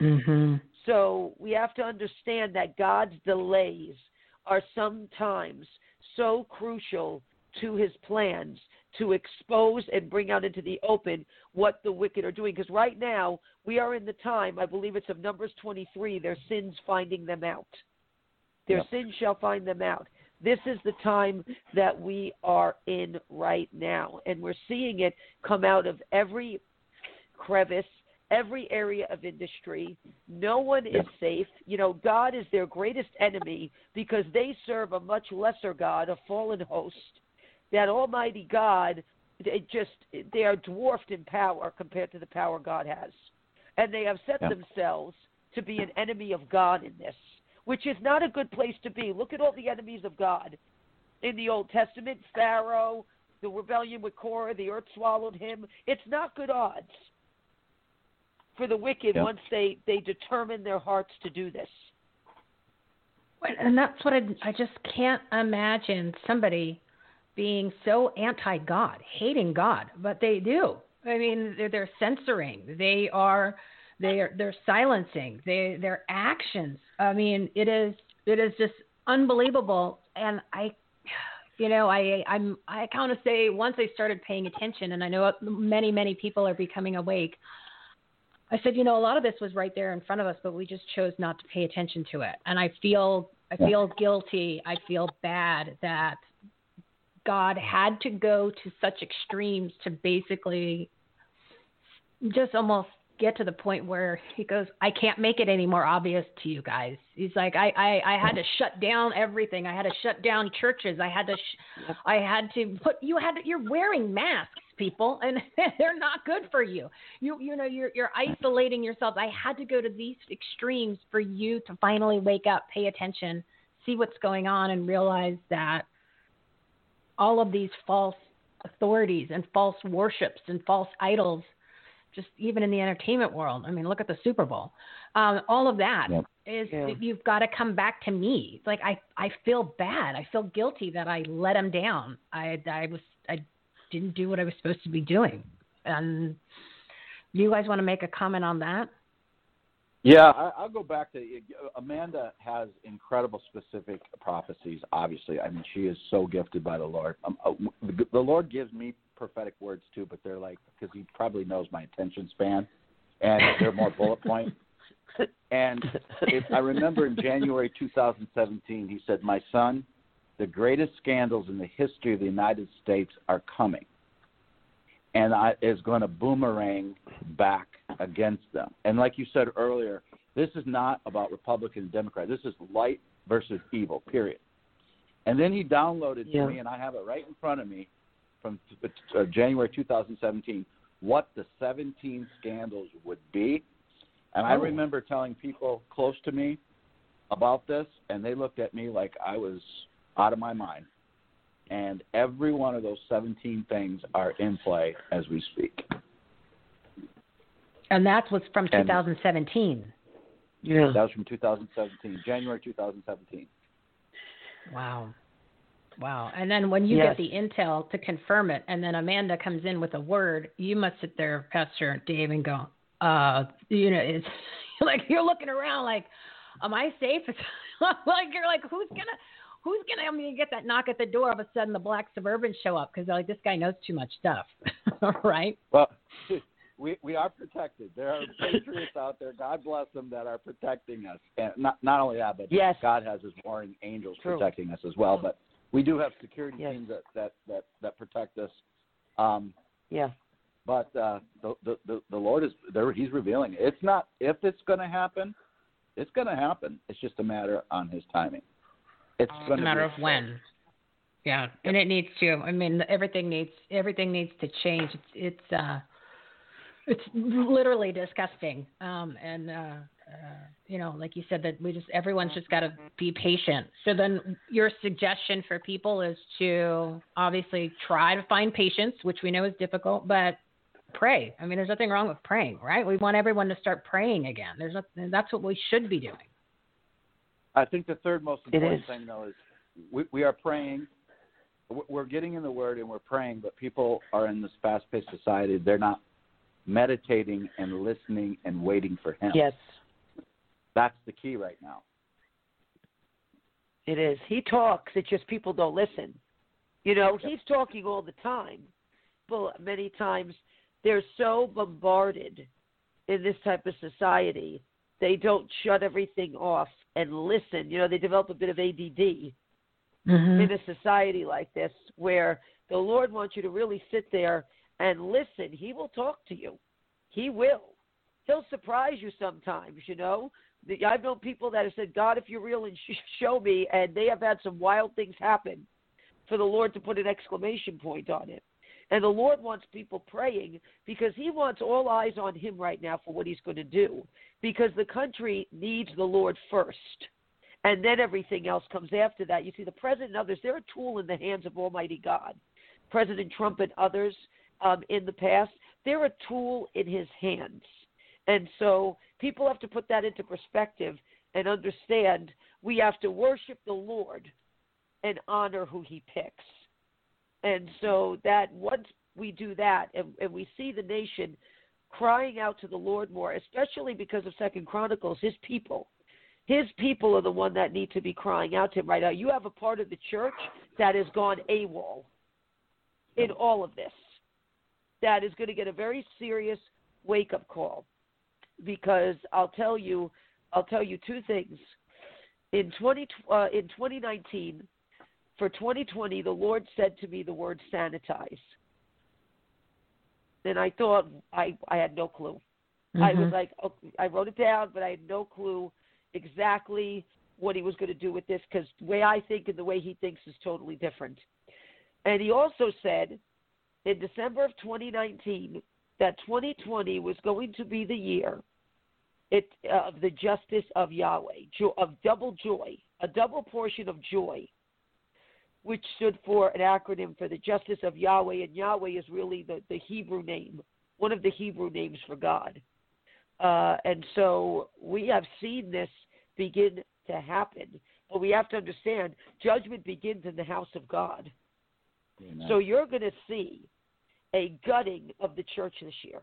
A: Mm-hmm.
B: so we have to understand that God's delays are sometimes so crucial to his plans to expose and bring out into the open what the wicked are doing. Because right now, we are in the time, I believe it's of Numbers 23, their sins finding them out. Their
C: Yep.
B: sins shall find them out. This is the time that we are in right now. And we're seeing it come out of every crevice, every area of industry. No one is safe. You know, God is their greatest enemy because they serve a much lesser God, a fallen host. That Almighty God, it just they are dwarfed in power compared to the power God has, and they have set
C: Yeah.
B: themselves to be an enemy of God in this, which is not a good place to be. Look at all the enemies of God in the Old Testament: Pharaoh, the rebellion with Korah, the earth swallowed him. It's not good odds for the wicked
C: Yeah.
B: once they they determine their hearts to do this.
A: And that's what I, I just can't imagine somebody being so anti-God, hating God, but they do. I mean, they're, they're censoring. They are, they are, they're silencing. They, their actions. I mean, it is, it is just unbelievable. And I, you know, I, I'm, I kind of say once I started paying attention, and I know many, many people are becoming awake. I said, you know, a lot of this was right there in front of us, but we just chose not to pay attention to it. And I feel, I feel guilty. I feel bad that God had to go to such extremes to basically just almost get to the point where he goes, I can't make it any more obvious to you guys. He's like, I, I, I had to shut down everything. I had to shut down churches. I had to, sh- I had to put, you had to, you're wearing masks, people, and (laughs) they're not good for you. You, you know, you're, you're isolating yourselves. I had to go to these extremes for you to finally wake up, pay attention, see what's going on, and realize that all of these false authorities and false worships and false idols, just even in the entertainment world. I mean, look at the Super Bowl. Um, all of that
C: Yep.
A: is
B: Yeah.
A: you've got to come back to me. It's like I I feel bad. I feel guilty that I let him down. I I was I didn't do what I was supposed to be doing, and you guys want to make a comment on that?
C: Yeah, I, I'll go back to Amanda has incredible specific prophecies. Obviously, I mean she is so gifted by the Lord. Um, uh, the, the Lord gives me prophetic words too, but they're like because He probably knows my attention span, and they're more bullet point. (laughs) And if, I remember in January 2017, He said, "My son, the greatest scandals in the history of the United States are coming, and I, is going to boomerang back against them. And like you said earlier, this is not about Republican and Democrat. This is light versus evil. Period. And then he downloaded
B: yeah.
C: to me, and I have it right in front of me from uh, January 2017, what the 17 scandals would be. And oh. I remember telling people close to me about this, and they looked at me like I was out of my mind. And every one of those 17 things are in play as we speak.
A: And that's what's from 2017.
C: Yeah. That was from 2017, January 2017.
A: Wow. Wow. And then when you
B: yes.
A: get the intel to confirm it, and then Amanda comes in with a word, you must sit there, Pastor Dave, and go, uh, you know, it's (laughs) like you're looking around like, am I safe? It's (laughs) like you're like, who's gonna, who's gonna? I'm gonna get that knock at the door. All of a sudden, the black suburban show up because they're like, this guy knows too much stuff, (laughs) right?
C: Well, (laughs) we we are protected. There are patriots out there. God bless them that are protecting us, and not not only that, but
B: yes.
C: God has His warring angels
B: True.
C: protecting us as well. But we do have security
B: yes.
C: teams that that that that protect us. Um,
B: yeah.
C: But uh, the, the the the Lord is there. He's revealing it. It's not if it's going to happen. It's going to happen. It's just a matter on His timing.
A: It's, a matter of when. Yeah, and it needs to. I mean, everything needs everything needs to change. It's it's uh, it's literally disgusting. Um, and uh, uh, you know, like you said, that we just everyone's just got to be patient. So then, your suggestion for people is to obviously try to find patience, which we know is difficult, but pray. I mean, there's nothing wrong with praying, right? We want everyone to start praying again. There's a, that's what we should be doing.
C: I think the third most important thing, though, is we, we are praying. We're getting in the Word and we're praying, but people are in this fast-paced society. They're not meditating and listening and waiting for Him.
B: Yes.
C: That's the key right now.
B: It is. He talks, it's just people don't listen. You know, he's talking all the time. But many times they're so bombarded in this type of society, they don't shut everything off and listen. You know, they develop a bit of ADD
A: mm-hmm.
B: in a society like this where the Lord wants you to really sit there and listen. He will talk to you. He will. He'll surprise you sometimes, you know. I've known people that have said, God, if you're real and (laughs) show me, and they have had some wild things happen for the Lord to put an exclamation point on it. And the Lord wants people praying because He wants all eyes on Him right now for what He's going to do. Because the country needs the Lord first. And then everything else comes after that. You see, the president and others, they're a tool in the hands of Almighty God. President Trump and others um, in the past, they're a tool in His hands. And so people have to put that into perspective and understand we have to worship the Lord and honor who He picks. And so that once we do that and, and we see the nation crying out to the Lord more, especially because of Second Chronicles, his people. His people are the one that need to be crying out to him right now. You have a part of the church that has gone AWOL in all of this. That is going to get a very serious wake up call. Because I'll tell you I'll tell you two things. In twenty uh, in twenty nineteen, for 2020, the Lord said to me the word sanitize. And I thought I I had no clue.
A: Mm-hmm.
B: I was like, oh, I wrote it down, but I had no clue exactly what he was going to do with this because the way I think and the way he thinks is totally different. And he also said in December of 2019 that 2020 was going to be the year it, uh, of the justice of Yahweh, jo- of double joy, a double portion of joy which stood for an acronym for the justice of Yahweh, and Yahweh is really the, the Hebrew name, one of the Hebrew names for God. Uh, and so we have seen this begin to happen, but we have to understand judgment begins in the house of God.
C: Amen.
B: So you're going to see a gutting of the church this year.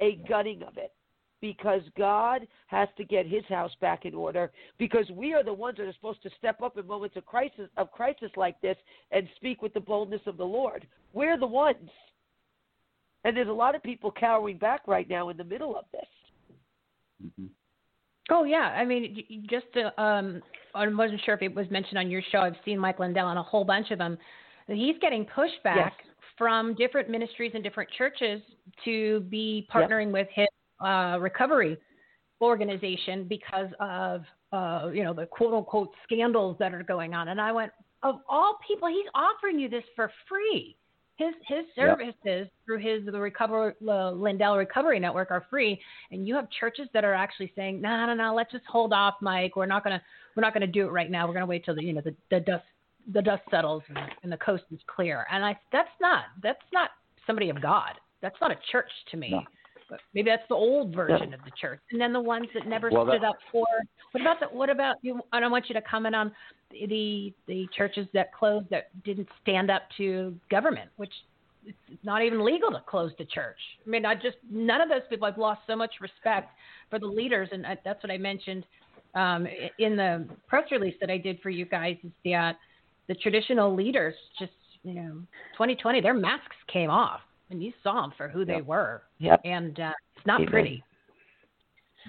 B: a gutting of it because God has to get his house back in order because we are the ones that are supposed to step up in moments of crisis of crisis like this and speak with the boldness of the Lord. We're the ones. And there's a lot of people cowering back right now in the middle of this.
C: Mm-hmm.
A: Oh yeah, I mean, just to, um, I wasn't sure if it was mentioned on your show. I've seen Mike Lindell on a whole bunch of them. He's getting pushback
B: Yes.
A: from different ministries and different churches to be partnering with his uh, recovery organization because of uh, you know the quote unquote scandals that are going on. And I went, of all people, he's offering you this for free. His his
C: Yep.
A: services through his the recover the Lindell Recovery Network are free, and you have churches that are actually saying, no, no, no, let's just hold off, Mike. We're not gonna we're not gonna do it right now. We're gonna wait till the you know the, the dust the dust settles and, and the coast is clear. And I that's not that's not somebody of God. That's not a church to me.
C: No.
A: But maybe that's the old version of the church. And then the ones that never
C: Well,
A: stood
C: that-
A: up for what about the what about you I don't want you to comment on the the churches that closed that didn't stand up to government, which it's not even legal to close the church. I mean, I just none of those people. I've lost so much respect for the leaders, and I, that's what I mentioned um, in the press release that I did for you guys. Is that the traditional leaders just you know 2020 their masks came off, and you saw them for who they were,
B: Yep.
A: and uh, it's not
B: Amen.
A: pretty.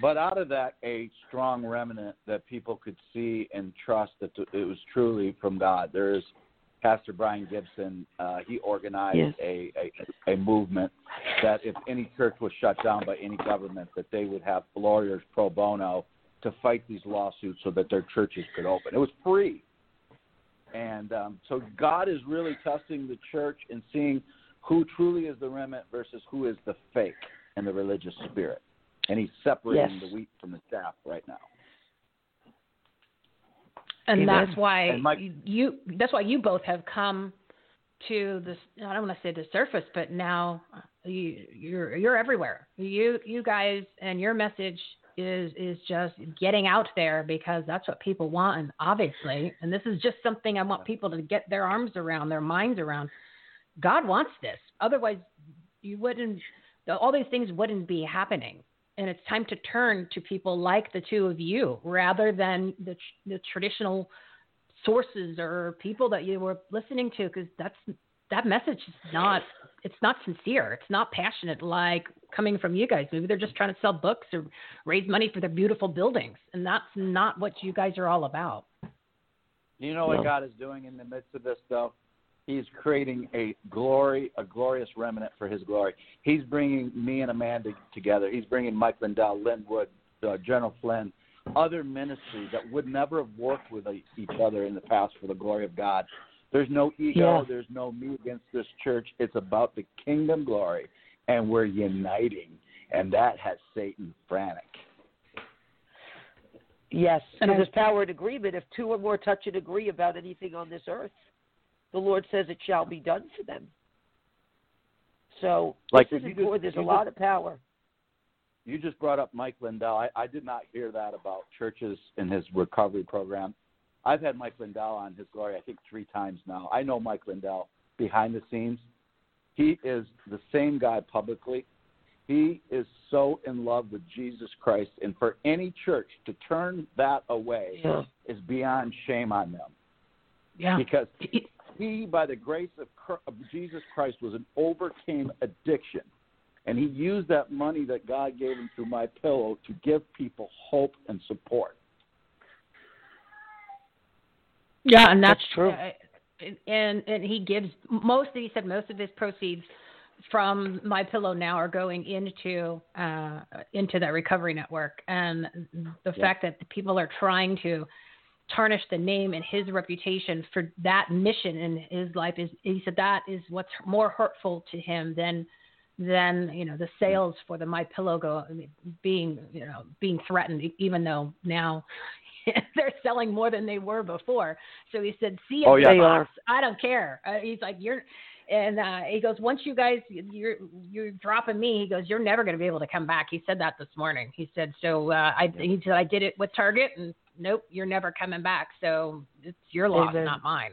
C: But out of that, a strong remnant that people could see and trust that it was truly from God. There's Pastor Brian Gibson. Uh, he organized
B: Yes.
C: a, a a movement that if any church was shut down by any government, that they would have lawyers pro bono to fight these lawsuits so that their churches could open. It was free. And um, so God is really testing the church and seeing who truly is the remnant versus who is the fake and the religious spirit. And he's separating
B: Yes.
C: the wheat from the chaff right now.
A: and
B: Amen.
A: that's why
C: And Mike-
A: you that's why you both have come to this I don't want to say the surface but now you you're you're everywhere you you guys and your message is is just getting out there because that's what people want and obviously and this is just something I want people to get their arms around their minds around God wants this. Otherwise you wouldn't all these things wouldn't be happening. And it's time to turn to people like the two of you rather than the the traditional sources or people that you were listening to because that's that message is not it's not sincere. It's not passionate like coming from you guys. Maybe they're just trying to sell books or raise money for their beautiful buildings. And that's not what you guys are all about.
C: You know what
B: No.
C: God is doing in the midst of this, though? He's creating a glory, a glorious remnant for His glory. He's bringing me and Amanda together. He's bringing Mike Lindell, Lin Wood, uh, General Flynn, other ministries that would never have worked with each other in the past for the glory of God. There's no ego.
B: Yeah.
C: There's no me against this church. It's about the kingdom glory, and we're uniting, and that has Satan frantic.
B: Yes,
A: And
B: and
A: I-
B: there's power in agreement. If two or more touch and agree about anything on this earth, the Lord says it shall be done for them. So
C: Like,
B: this is
C: just-
B: There's a
C: you
B: lot of power.
C: You just brought up Mike Lindell. I, I did not hear that about churches in his recovery program. I've had Mike Lindell on his glory, I think, three times now. I know Mike Lindell behind the scenes. He is the same guy publicly. He is so in love with Jesus Christ, and for any church to turn that away
B: Yeah.
C: is beyond shame on them.
A: yeah
C: Because he, by the grace of, Chr- of Jesus Christ, was an overcame addiction, and he used that money that God gave him through MyPillow to give people hope and support.
A: Yeah, and that's,
B: That's true.
A: uh, and and he gives most. He said most of his proceeds from MyPillow now are going into uh, into that recovery network, and the
C: Yeah.
A: fact that the people are trying to tarnish the name and his reputation for that mission in his life is he said that is what's more hurtful to him than than you know the sales for the MyPillow go being you know being threatened even though now (laughs) they're selling more than they were before. So he said see
C: Oh, yeah.
B: They are.
A: i don't care. Uh, he's like you're and uh he goes once you guys you're you're dropping me he goes you're never going to be able to come back. He said that this morning. He said so uh i he said i did it with target and nope you're never coming back so it's your loss
B: Amen.
A: not mine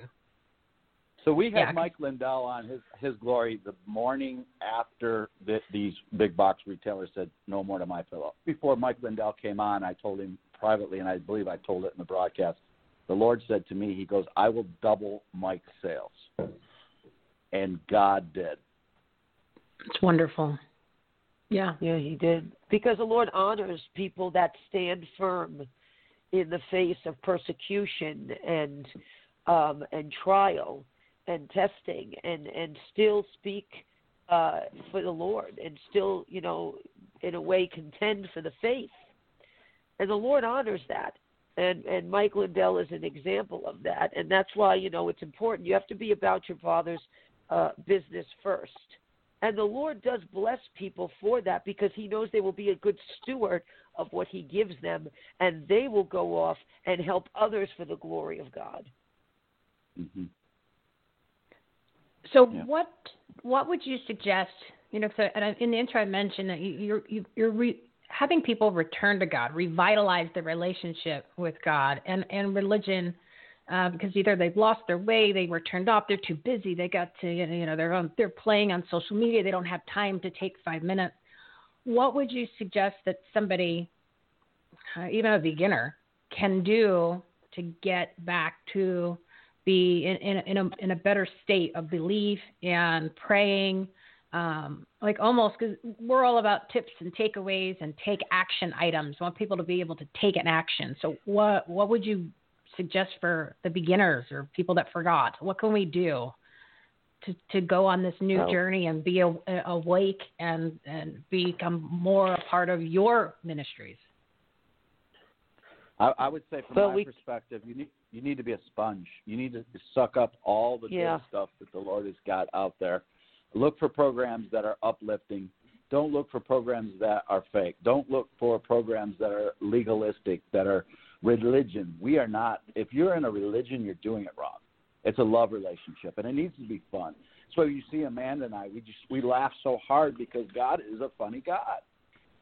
C: So we had
A: Yeah.
C: Mike Lindell on his his glory the morning after the, these big box retailers said no more to MyPillow. Before Mike Lindell came on, I told him privately, and I believe I told it in the broadcast. The Lord said to me, He goes, "I will double Mike's sales," and God did.
A: It's wonderful. Yeah.
B: Yeah, he did. Because the Lord honors people that stand firm in the face of persecution and um and trial and testing and and still speak uh for the Lord and still, you know, in a way contend for the faith. And the Lord honors that. And and Mike Lindell is an example of that. And that's why, you know, it's important. You have to be about your father's uh business first. And the Lord does bless people for that because He knows they will be a good steward of what He gives them, and they will go off and help others for the glory of God.
C: hmm
A: So
C: Yeah.
A: what what would you suggest? You know, 'cause I- and I- in the intro I mentioned that you, you're you, you're re, having people return to God, revitalize their relationship with God and and religion, uh, because either they've lost their way, they were turned off, they're too busy, they got to you know they're on they're playing on social media, they don't have time to take five minutes. What would you suggest that somebody, uh, even a beginner, can do to get back to be in, in, in, a, in a better state of belief and praying, um, like almost because we're all about tips and takeaways and take action items. We want people to be able to take an action. So what what would you suggest for the beginners or people that forgot? What can we do to, to go on this new
B: Well-
A: journey and be a, awake and, and become more a part of your ministries?
C: I, I would say, from
B: Well,
C: my
B: we-
C: perspective, you need you need to be a sponge. You need to suck up all the
B: Yeah.
C: good stuff that the Lord has got out there. Look for programs that are uplifting. Don't look for programs that are fake. Don't look for programs that are legalistic, that are religion. We are not. If you're in a religion, you're doing it wrong. It's a love relationship, and it needs to be fun. So you see Amanda and I, we just we laugh so hard because God is a funny God.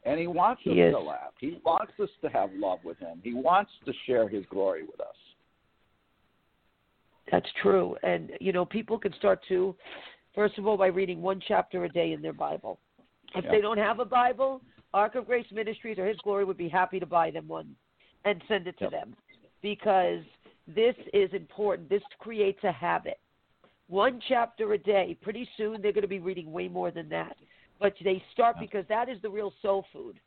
C: And he wants us
B: is.
C: to laugh. He wants us to have love with him. He wants to share his glory with us.
B: That's true. And, you know, people can start to, first of all, by reading one chapter a day in their Bible. If
C: Yeah.
B: they don't have a Bible, Ark of Grace Ministries or His Glory would be happy to buy them one and send it to
C: Yep.
B: them because this is important. This creates a habit. One chapter a day. Pretty soon they're going to be reading way more than that. But they start because that is the real soul food.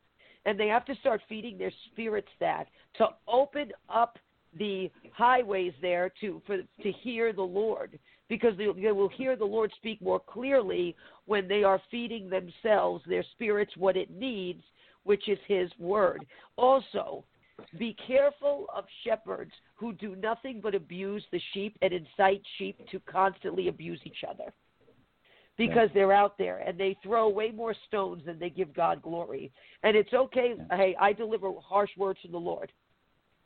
B: And they have to start feeding their spirits that to open up the highways there to for to hear the Lord because they, they will hear the Lord speak more clearly when they are feeding themselves their spirits what it needs which is his word also be careful of shepherds who do nothing but abuse the sheep and incite sheep to constantly abuse each other because they're out there and they throw way more stones than they give God glory. And it's okay, hey, I deliver harsh words from the Lord,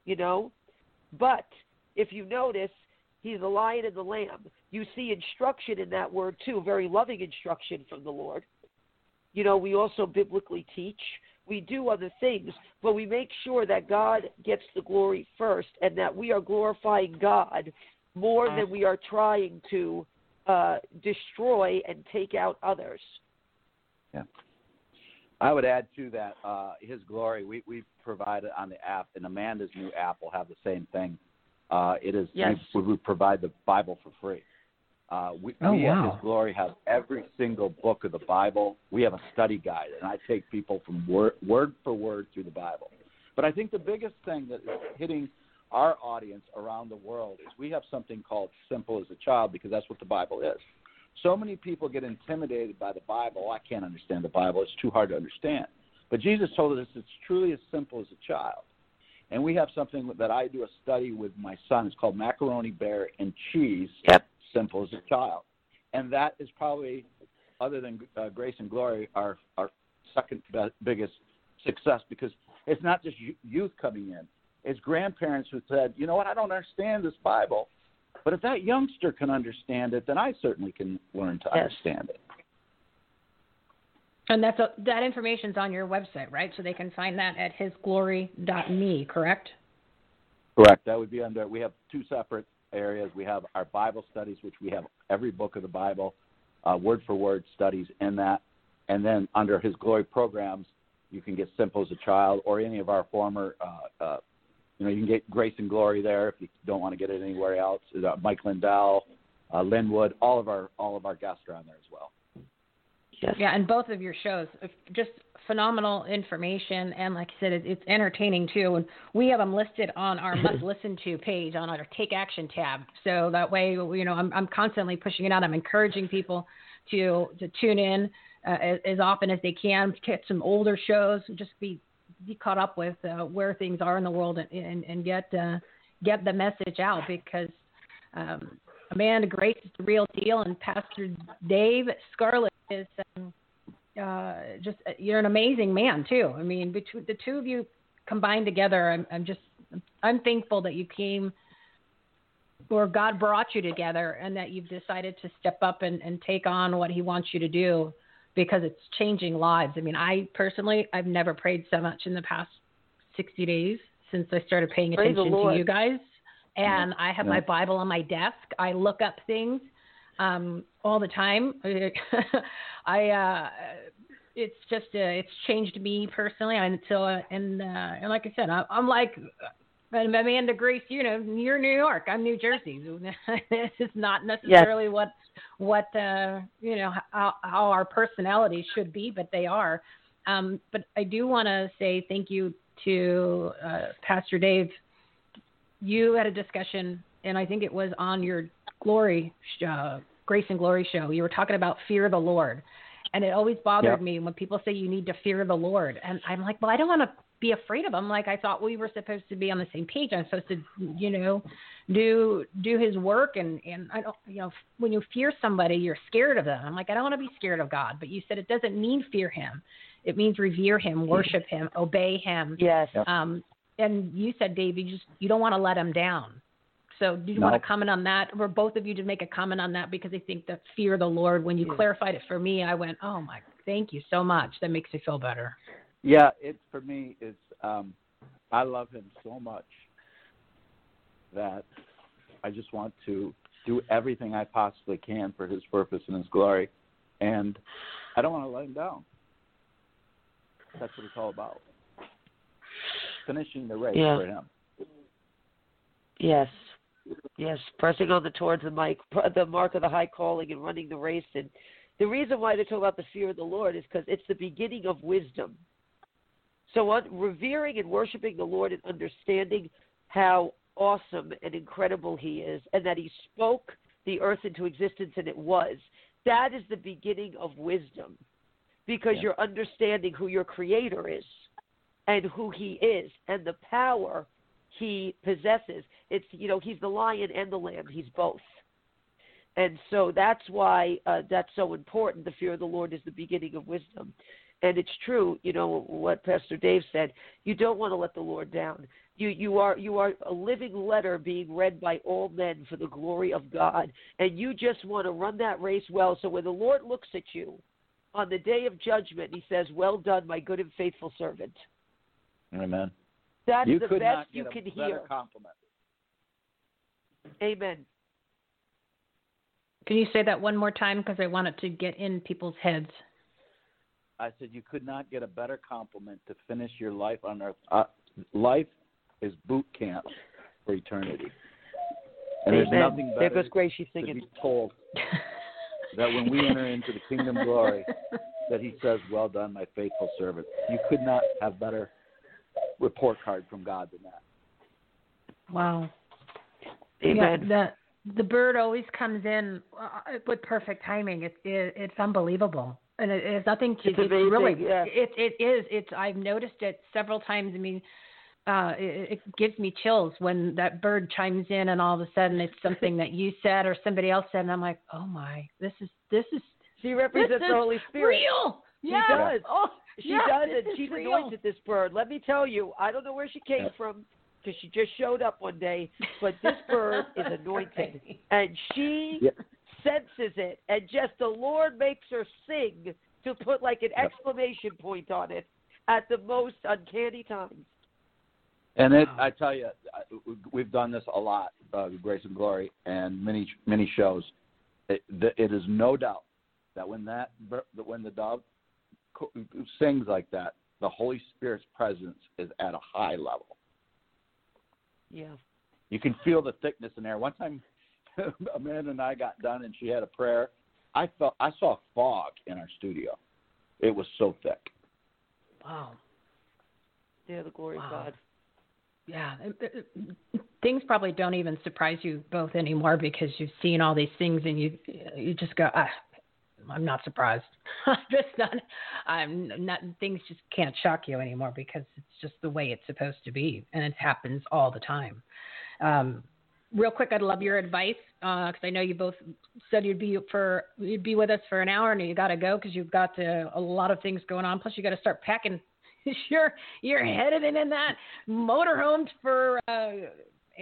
B: you know? But if you notice, he's the lion and the lamb. You see instruction in that word too, very loving instruction from the Lord. You know, we also biblically teach. We do other things, but we make sure that God gets the glory first and that we are glorifying God more than we are trying to uh, destroy and take out others. Yeah.
C: I would add to that uh, his glory. We we provide it on the app, and Amanda's new app will have the same thing. Uh, it is
B: Yes.
C: we, we provide the Bible for free. Uh, we,
A: Oh,
C: we at
A: wow.
C: His Glory have every single book of the Bible. We have a study guide, and I take people from word, word for word through the Bible. But I think the biggest thing that is hitting our audience around the world is we have something called simple as a child because that's what the Bible is. So many people get intimidated by the Bible. "Oh, I can't understand the Bible. It's too hard to understand. But Jesus told us it's truly as simple as a child. And we have something that I do a study with my son. It's called Macaroni Bear and Cheese.
B: Yep.
C: Simple as a child. And that is probably, other than uh, Grace and Glory, our, our second be- biggest success because it's not just youth coming in. It's grandparents who said, you know what, I don't understand this Bible. But if that youngster can understand it, then I certainly can learn to
B: Yes.
C: understand it.
A: And that's a, that information's on your website, right? So they can find that at hisglory.me, correct?
C: Correct. That would be under. We have two separate areas. We have our Bible studies, which we have every book of the Bible, uh, word for word studies in that. And then under His Glory programs, you can get Simple as a Child or any of our former, uh, uh, you know, you can get Grace and Glory there if you don't want to get it anywhere else. Uh, Mike Lindell, uh, Lin Wood, all of our all of our guests are on there as well.
B: Yes.
A: Yeah, and both of your shows, just phenomenal information, and like I said, it, it's entertaining too. And we have them listed on our (laughs) must listen to page on our Take Action tab, so that way, you know, I'm I'm constantly pushing it out. I'm encouraging people to to tune in uh, as, as often as they can, get some older shows, just be be caught up with uh, where things are in the world, and and, and get uh, get the message out because. Um, Amanda Grace is the real deal, and Pastor Dave Scarlett is um, uh, just you're an amazing man too. I mean, between the two of you combined together, I'm, I'm just I'm thankful that you came or God brought you together and that you've decided to step up and, and take on what He wants you to do because it's changing lives. I mean, I personally I've never prayed so much in the past 60 days since I started paying
B: Praise
A: attention to you guys. And I have my Bible on my desk. I look up things um, all the time. (laughs) I uh, it's just uh, it's changed me personally. And so uh, and uh, and like I said, I, I'm like Amanda Grace. You know, you're New York. I'm New Jersey. (laughs) this is not necessarily what what uh, you know how, how our personalities should be, but they are. Um, but I do want to say thank you to uh, Pastor Dave. You had a discussion, and I think it was on your Glory uh, Grace and Glory show. You were talking about fear of the Lord, and it always bothered
C: Yep.
A: me when people say you need to fear the Lord, and I'm like, well, I don't want to be afraid of him. Like I thought we were supposed to be on the same page. I'm supposed to, you know, do do his work, and and I don't, you know, when you fear somebody, you're scared of them. I'm like, I don't want to be scared of God, but you said it doesn't mean fear him. It means revere him, worship him, obey him.
B: Yes.
A: Um, and you said, Dave, you just you don't want to let him down. So, do you
C: No.
A: want to comment on that, or both of you to make a comment on that? Because I think that fear of the Lord. When you clarified it for me, I went, "Oh my, thank you so much. That makes me feel better."
C: Yeah, it's for me. It's um, I love him so much that I just want to do everything I possibly can for his purpose and his glory, and I don't want to let him down. That's what it's all about. Finishing the race
B: Yeah.
C: for him.
B: Yes. Yes, pressing on the towards the mic, (laughs) the mark of the high calling, and running the race. And the reason why they talk about the fear of the Lord is because it's the beginning of wisdom. So, on, revering and worshiping the Lord and understanding how awesome and incredible He is, and that He spoke the earth into existence and it was, that is the beginning of wisdom, because
C: Yeah.
B: you're understanding who your Creator is, and who He is, and the power he possesses. It's you know he's the lion and the lamb. He's both, and so that's why uh, that's so important. The fear of the Lord is the beginning of wisdom, and it's true. You know what Pastor Dave said. You don't want to let the Lord down. You you are you are a living letter being read by all men for the glory of God, and you just want to run that race well. So when the Lord looks at you on the day of judgment, He says, "Well done, my good and faithful servant."
C: Amen.
B: That's
C: you
B: the
C: could
B: best
C: not
B: you
C: get a
B: can hear.
C: compliment.
B: Amen.
A: Can you say that one more time because I want it to get in people's heads?
C: I said you could not get a better compliment to finish your life on earth. Uh, life is boot camp for eternity, and there's
B: Amen.
C: nothing
B: There
C: better
B: goes Gracie
C: to
B: singing.
C: be told (laughs) that when we enter into the kingdom glory, that He says, "Well done, my faithful servant." You could not have better report card from God than that.
A: Wow.
B: Amen.
A: Yeah, the the bird always comes in uh, with perfect timing. It's it, it's unbelievable, and it, it has nothing to.
B: It's amazing,
A: really.
B: yeah.
A: It it is. It's. I've noticed it several times. I mean, uh, it, it gives me chills when that bird chimes in, and all of a sudden it's something that you said or somebody else said, and I'm like, oh my, this is this is
B: She
A: this
B: represents
A: is
B: the Holy Spirit.
A: real.
B: She
A: yeah.
B: does.
A: Oh,
B: She
A: yeah,
B: does
A: this
B: it.
A: is
B: She's
A: real.
B: anointed this bird. Let me tell you, I don't know where she came
C: Yeah.
B: from because she just showed up one day, but this (laughs) bird is anointed, and she
C: Yep.
B: senses it, and just the Lord makes her sing to put like an
C: Yep.
B: exclamation point on it at the most uncanny times.
C: And it, I tell you, we've done this a lot, uh, Grace and Glory, and many many shows. It, it is no doubt that when that when the dove co- sings like that, the Holy Spirit's presence is at a high level.
B: Yeah.
C: You can feel the thickness in there. One time, (laughs) Amanda and I got done, and she had a prayer. I felt I saw fog in our studio. It was so thick.
A: Wow.
B: Yeah, the glory
A: Wow.
B: of God.
A: Yeah, it- it- things probably don't even surprise you both anymore because you've seen all these things and you you just go, ah, I'm not surprised. (laughs) I'm just not. I'm not. Things just can't shock you anymore because it's just the way it's supposed to be, and it happens all the time. Um, real quick, I'd love your advice because I know you both said you'd be for you'd be with us for an hour, and you got to go because you've got to, a lot of things going on. Plus, you got to start packing. (laughs) you're you're headed in, in that motorhome for uh,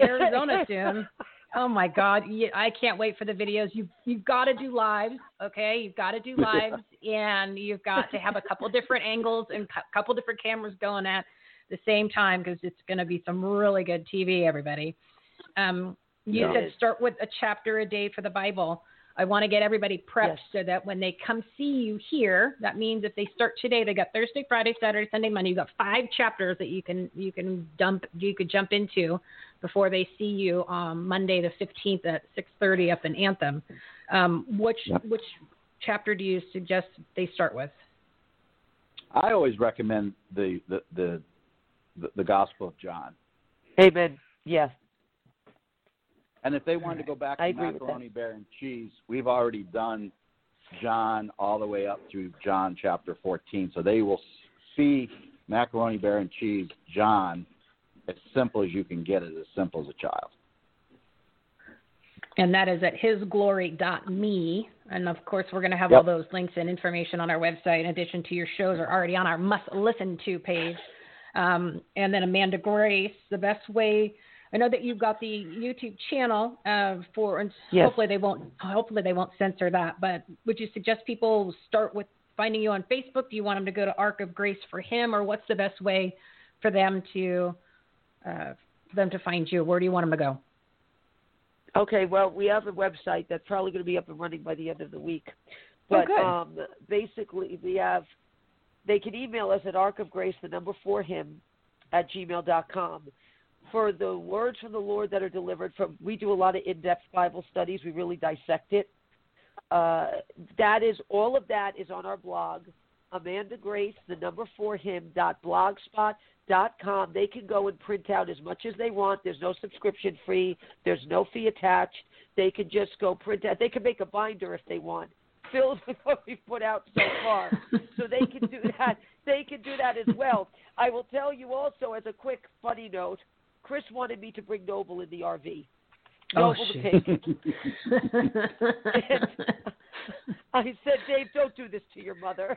A: Arizona soon. (laughs) Oh my God! I can't wait for the videos. You you've got to do lives, okay? You've got to do (laughs) lives, and you've got to have a couple different angles and a couple different cameras going at the same time because it's going to be some really good TV, everybody. Um, you
B: Yeah.
A: said start with a chapter a day for the Bible. I want to get everybody prepped
B: Yes.
A: so that when they come see you here, that means if they start today, they got Thursday, Friday, Saturday, Sunday, Monday. You got five chapters that you can you can dump you could jump into before they see you on Monday the fifteenth at six thirty up in Anthem. Um, which
C: Yep.
A: which chapter do you suggest they start with?
C: I always recommend the the the, the, the Gospel of John.
B: Amen. Yes.
C: And if they wanted to go back
B: I
C: to
B: agree with that.
C: macaroni, bear, and cheese, we've already done John all the way up through John chapter 14. So they will see macaroni, bear, and cheese, John, as simple as you can get it, as simple as a child.
A: and that is at hisglory.me. And of course, we're going to have
C: Yep.
A: all those links and information on our website. In addition to your shows, are already on our must listen to page. Um, and then Amanda Grace, the best way. I know that you've got the YouTube channel uh, for, and
B: Yes.
A: hopefully they won't. Hopefully they won't censor that. But would you suggest people start with finding you on Facebook? Do you want them to go to Ark of Grace for him, or what's the best way for them to uh, for them to find you? Where do you want them to go?
B: Okay, well, we have a website that's probably going to be up and running by the end of the week. But
A: good.
B: um, basically, we have, they can email us at Ark of Grace, the number for him, at gmail.com. For the words from the Lord that are delivered from, we do a lot of in-depth Bible studies. We really dissect it. Uh, that is, all of that is on our blog, Amanda Grace, the number for him, dot blogspot dot com. They can go and print out as much as they want. There's no subscription fee. There's no fee attached. They can just go print out. They can make a binder if they want, filled with what we've put out so far. so they can do (laughs) that. They can do that as well. I will tell you also, as a quick funny note, Chris wanted me to bring Noble in the RV.
A: Oh,
B: the (laughs) I said, Dave, don't do this to your mother.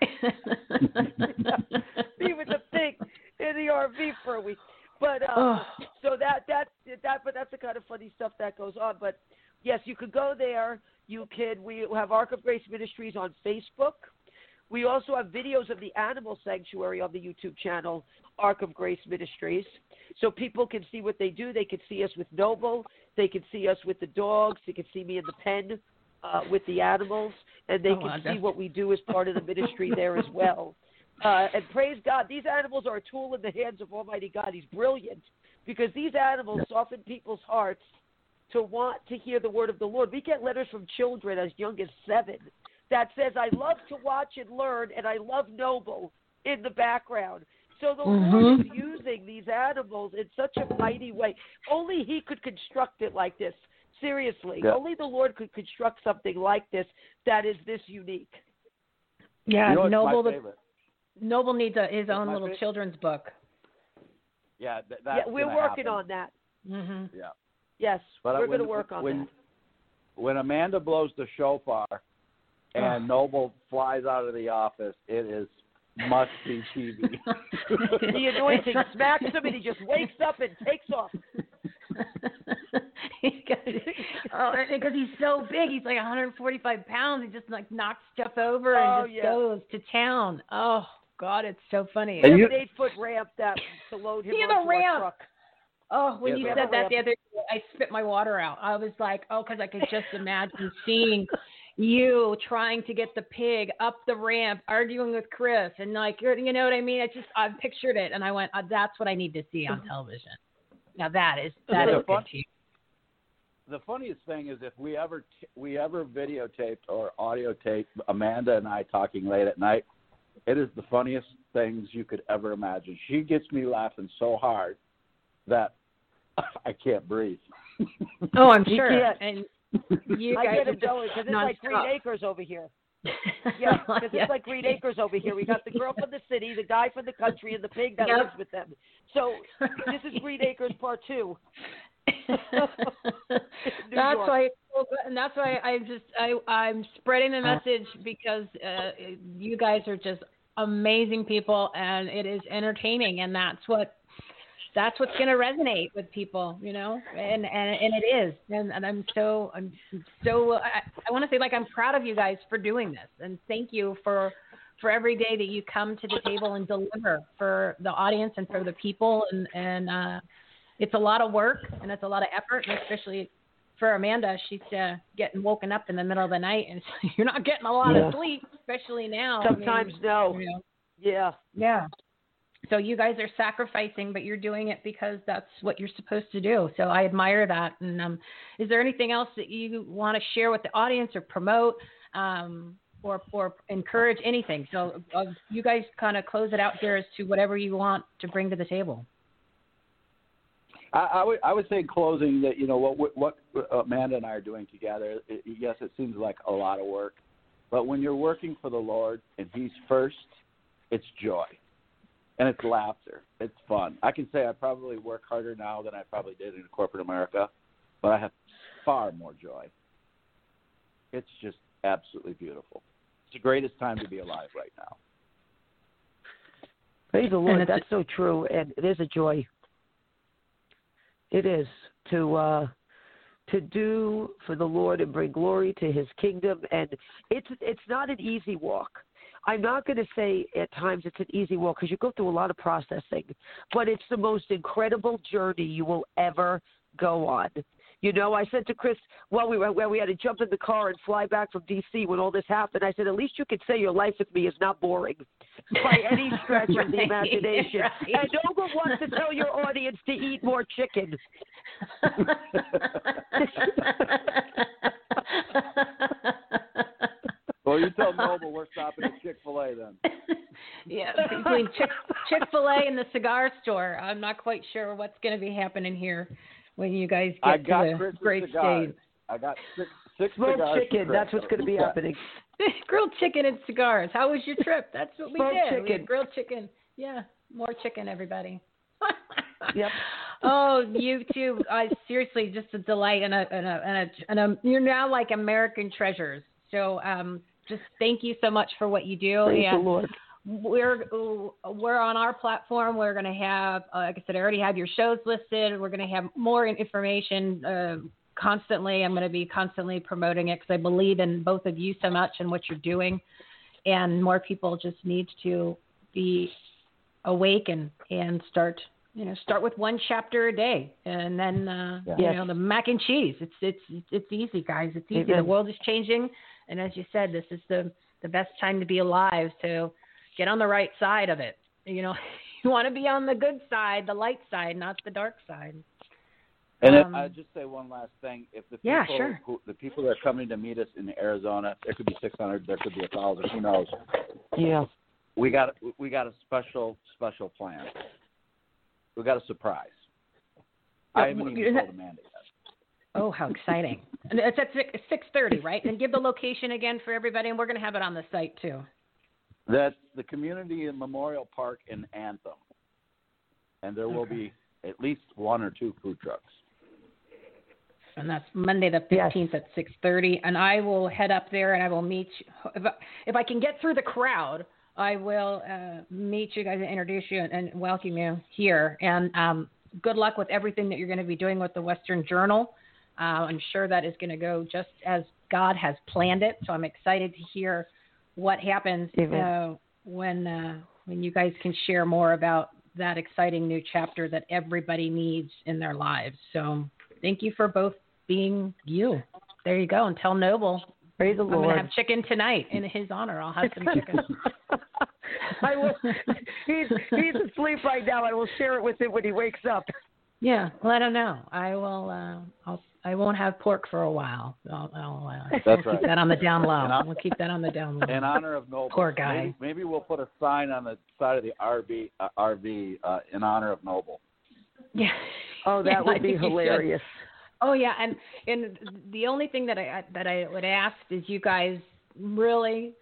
B: Be with the pig in the RV for a week. But uh,
A: Oh.
B: so that that that but that's the kind of funny stuff that goes on. But yes, you could go there. You can. We have Ark of Grace Ministries on Facebook. We also have videos of the animal sanctuary on the YouTube channel, Ark of Grace Ministries. So people can see what they do. They can see us with Noble. They can see us with the dogs. They can see me in the pen uh, with the animals, and they
A: Oh,
B: can see what we do as part of the ministry there as well. (laughs) Uh, and praise God, these animals are a tool in the hands of Almighty God. He's brilliant because these animals soften people's hearts to want to hear the word of the Lord. We get letters from children as young as seven that says, "I love to watch and learn, and I love Noble in the background." So the Lord is using these animals in such a mighty way. Only He could construct it like this. Seriously,
C: Yeah.
B: only the Lord could construct something like this that is this unique.
A: yeah,
C: you know
A: Noble the? Noble needs a, his own little
C: favorite?
A: children's book.
C: Yeah, th-
B: yeah, we're working
C: happen.
B: on that.
A: hmm
C: Yeah.
B: Yes,
C: But
B: we're going to work on
C: when,
B: that.
C: When Amanda blows the shofar and
A: Ugh.
C: Noble flies out of the office, it is must see TV. (laughs)
B: The anointing smacks him, and he just wakes up and takes off. (laughs)
A: oh, because he's so big, he's like 145 pounds. He just like knocks stuff over
B: Oh,
A: and just
B: yeah.
A: goes to town. Oh God, it's so funny.
C: And
B: We
C: you-
B: have an eight foot ramp that to load him
A: He has
B: onto
A: a
B: our
A: ramp.
B: truck.
A: Oh, when
C: Yeah,
A: you said that the other day, I spit my water out. I was like, oh, because I could just imagine seeing you trying to get the pig up the ramp, arguing with Chris, and like, you're, know what I mean? I just, I pictured it, and I went, uh, that's what I need to see on (laughs) television. Now that is that
C: Yeah,
A: is
C: the fun-
A: good
C: the funniest thing is if we ever t- we ever videotaped or audio taped Amanda and I talking late at night, it is the funniest things you could ever imagine. She gets me laughing so hard that (laughs) I can't breathe.
A: Oh, I'm sure.
B: can't.
A: And you
B: I
A: guys
B: get it because it's like Green. Acres over here. (laughs) Yeah, because
A: Yeah.
B: it's like Green Acres over here. We got the girl from the city, the guy from the country, and the pig that
A: Yep.
B: lives with them. So this is Green Acres Part Two. (laughs)
A: that's
B: York.
A: why it's so good, and that's why I just I I'm spreading the message because uh, you guys are just amazing people, and it is entertaining, and that's what that's what's going to resonate with people, you know, and and and it is, and and I'm so I'm so I, I want to say like I'm proud of you guys for doing this, and thank you for for every day that you come to the table and deliver for the audience and for the people, and and uh, it's a lot of work and it's a lot of effort, and especially for Amanda, she's uh, getting woken up in the middle of the night, and (laughs) you're not getting a lot
B: Yeah.
A: of sleep, especially now. I mean,
B: Sometimes no.
A: you know.
B: Yeah.
A: Yeah. So you guys are sacrificing, but you're doing it because that's what you're supposed to do. So I admire that. And um, is there anything else that you want to share with the audience or promote um, or or encourage anything? So uh, you guys kind of close it out here as to whatever you want to bring to the table.
C: I, I would I would say in closing that you know what what Amanda and I are doing together. It, yes, it seems like a lot of work, but when you're working for the Lord and He's first, it's joy, and it's laughter. It's fun. I can say I probably work harder now than I probably did in corporate America, but I have far more joy. It's just absolutely beautiful. It's the greatest time to be alive right now.
B: Praise the Lord. That's so true, and it is a joy. It is to uh, to do for the Lord and bring glory to His kingdom, and it's it's not an easy walk. I'm not going to say at times it's an easy walk because you go through a lot of processing, but it's the most incredible journey you will ever go on. You know, I said to Chris, well, we were where we had to jump in the car and fly back from D.C. when all this happened. I said, at least you could say your life with me is not boring by any (laughs) stretch of the imagination.
A: right.
B: And Noble wants to tell your audience to eat more chicken. (laughs) (laughs)
C: Well, you tell Noble we're stopping at Chick Fil A then. (laughs)
A: yeah, between Chick Chick Fil A and the cigar store, I'm not quite sure what's going to be happening here when you guys get
C: I
A: to
C: got
A: the
C: Chris's
A: great
C: cigars.
A: state.
C: I got six six
B: Smoked
C: cigars. for
B: chicken. That's what's going to be
C: Yeah.
B: happening. (laughs)
A: grilled chicken and cigars. How was your trip? That's what we
B: Smoked
A: did. We grilled chicken. Yeah, more chicken, everybody. (laughs)
B: Yep.
A: Oh, you too. I seriously, just a delight and a and a and a, and a you're now like American treasures. So um, just thank you so much for what you do.
B: Praise
A: and
B: the Lord.
A: we're we're on our platform. We're going to have, uh, like I said, I already have your shows listed. We're going to have more information uh, constantly. I'm going to be constantly promoting it because I believe in both of you so much and what you're doing, and more people just need to be awake and and start. You know, start with one chapter a day, and then uh, you
B: Yes.
A: know the mac and cheese. It's it's it's easy, guys. It's easy. The world is changing, and as you said, this is the the best time to be alive. So get on the right side of it. You know, (laughs) you want to be on the good side, the light side, not the dark side.
C: And
A: Um,
C: I just say one last thing: if the people,
A: Yeah, sure.
C: who, the people that are coming to meet us in Arizona, there could be 600, there could be a thousand. Who knows?
B: Yeah.
C: We got we got a special special plan. We got a surprise. I haven't even told Amanda yet.
A: Oh, how exciting! and it's at six thirty, right? And give the location again for everybody, and we're going to have it on the site too.
C: That's the community and Memorial Park in Anthem, and there will
A: Okay.
C: be at least one or two food trucks.
A: and that's Monday the
B: Yes.
A: fifteenth at six thirty. And I will head up there, and I will meet. If I, if I can get through the crowd, I will uh, meet you guys and introduce you and, and welcome you here. And um, good luck with everything that you're going to be doing with the Western Journal. Uh, I'm sure that is going to go just as God has planned it. So I'm excited to hear what happens uh, when uh, when you guys can share more about that exciting new chapter that everybody needs in their lives. So thank you for both being you. There you go. And tell Noble.
B: Praise the
A: I'm
B: Lord.
A: going to have chicken tonight in his honor. I'll have some chicken. (laughs) (laughs)
B: I will. (laughs) He's he's asleep right now. I will share it with him when he wakes up.
A: Yeah, let him know. I will. Uh, I'll. I won't have pork for a while. I'll, I'll uh,
C: That's
A: we'll
C: right.
A: keep that on the down low.
C: And I-
A: We'll keep that on the down low.
C: In honor of Noble.
A: Poor guy.
C: Maybe, maybe we'll put a sign on the side of the RV uh, RV uh, in honor of Noble.
A: yeah. (laughs)
B: Oh, that
A: Yeah,
B: would be
A: think you should.
B: hilarious.
A: Oh yeah, and and the only thing that I that I would ask is you guys really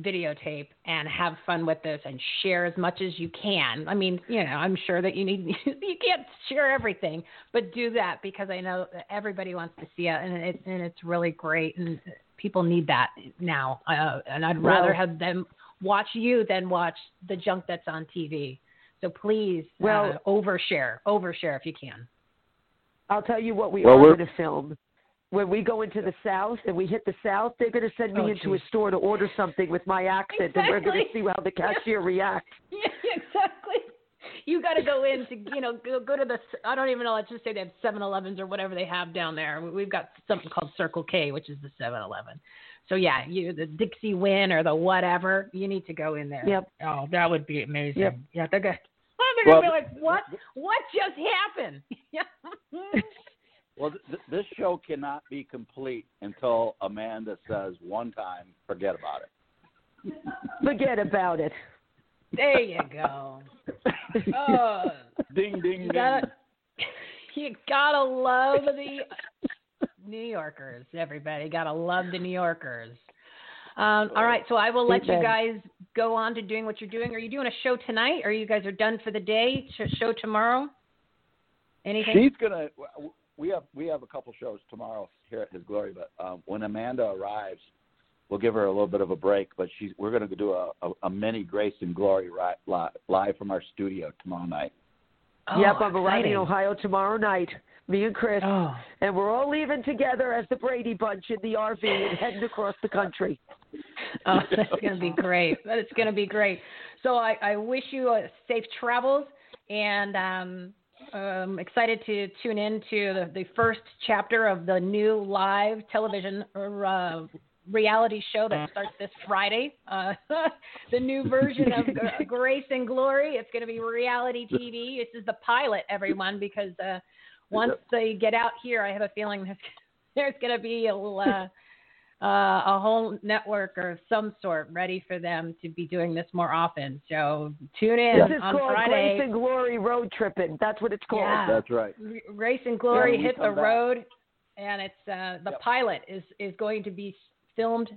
A: videotape and have fun with this and share as much as you can. I mean, you know, I'm sure that you need (laughs) you can't share everything, but do that because I know that everybody wants to see it and it and it's really great and people need that now. Uh, and I'd rather
B: Well-
A: have them watch you than watch the junk that's on TV. So please,
B: Well-
A: uh, overshare, overshare if you can.
B: I'll tell you what we
C: Well, we're-
B: going to film. When we go into the South and we hit the South, they're going to send me
A: Oh,
B: into a store to order something with my accent, and we're going to see how the cashier (laughs) reacts. (laughs)
A: Yeah, exactly. You got to go in to you know go, go to the I don't even know let's just say they have 7-Elevens or whatever they have down there. We've got something called Circle K, which is the 7-Eleven. So yeah, you the Dixie Win or the whatever, you need to go in there.
B: Yep.
A: Oh, that would be amazing.
B: Yep.
A: Yeah, they're gonna (laughs) they're gonna
C: Well,
A: be like, what? What just happened? Yeah.
C: Well, th- this show cannot be complete until Amanda says one time, "Forget about it."
B: Forget about it.
A: there you go. (laughs) Oh,
C: Ding, ding,
A: you
C: ding.
A: gotta (laughs) you gotta love the New Yorkers, everybody. Gotta love the New Yorkers. Um, all right, so I will let you guys go on to doing what you're doing. Are you doing a show tonight? Or you guys are done for the day? Sh- show tomorrow? Anything?
C: She's gonna. We have we have a couple shows tomorrow here at His Glory, but um, when Amanda arrives, we'll give her a little bit of a break. But she's we're gonna do a, a, a mini Grace and Glory ri- li- live from our studio tomorrow night.
A: Oh,
B: yep, I'm arriving in Ohio tomorrow night. Me and Chris,
A: Oh,
B: and we're all leaving together as the Brady Bunch in the RV and heading across the country.
A: oh, that's going to be great. That is going to be great. So I, I wish you a safe travels and um, I'm excited to tune in to the, the first chapter of the new live television uh, reality show that starts this Friday. Uh, (laughs) the new version of (laughs) Grace and Glory. It's going to be reality TV. This is the pilot, everyone, because uh, once they get out here, I have a feeling there's, (laughs) there's going to be a little. Uh, a whole network or some sort ready for them to be doing this more often. So tune in
B: This is
A: on
B: called
A: Friday.
B: Grace and Glory Road Tripping. That's what it's called.
A: Yeah.
C: That's right.
A: Grace and Glory
C: Yeah,
A: hit the
C: back.
A: road, and it's uh, the
C: Yep.
A: pilot is is going to be filmed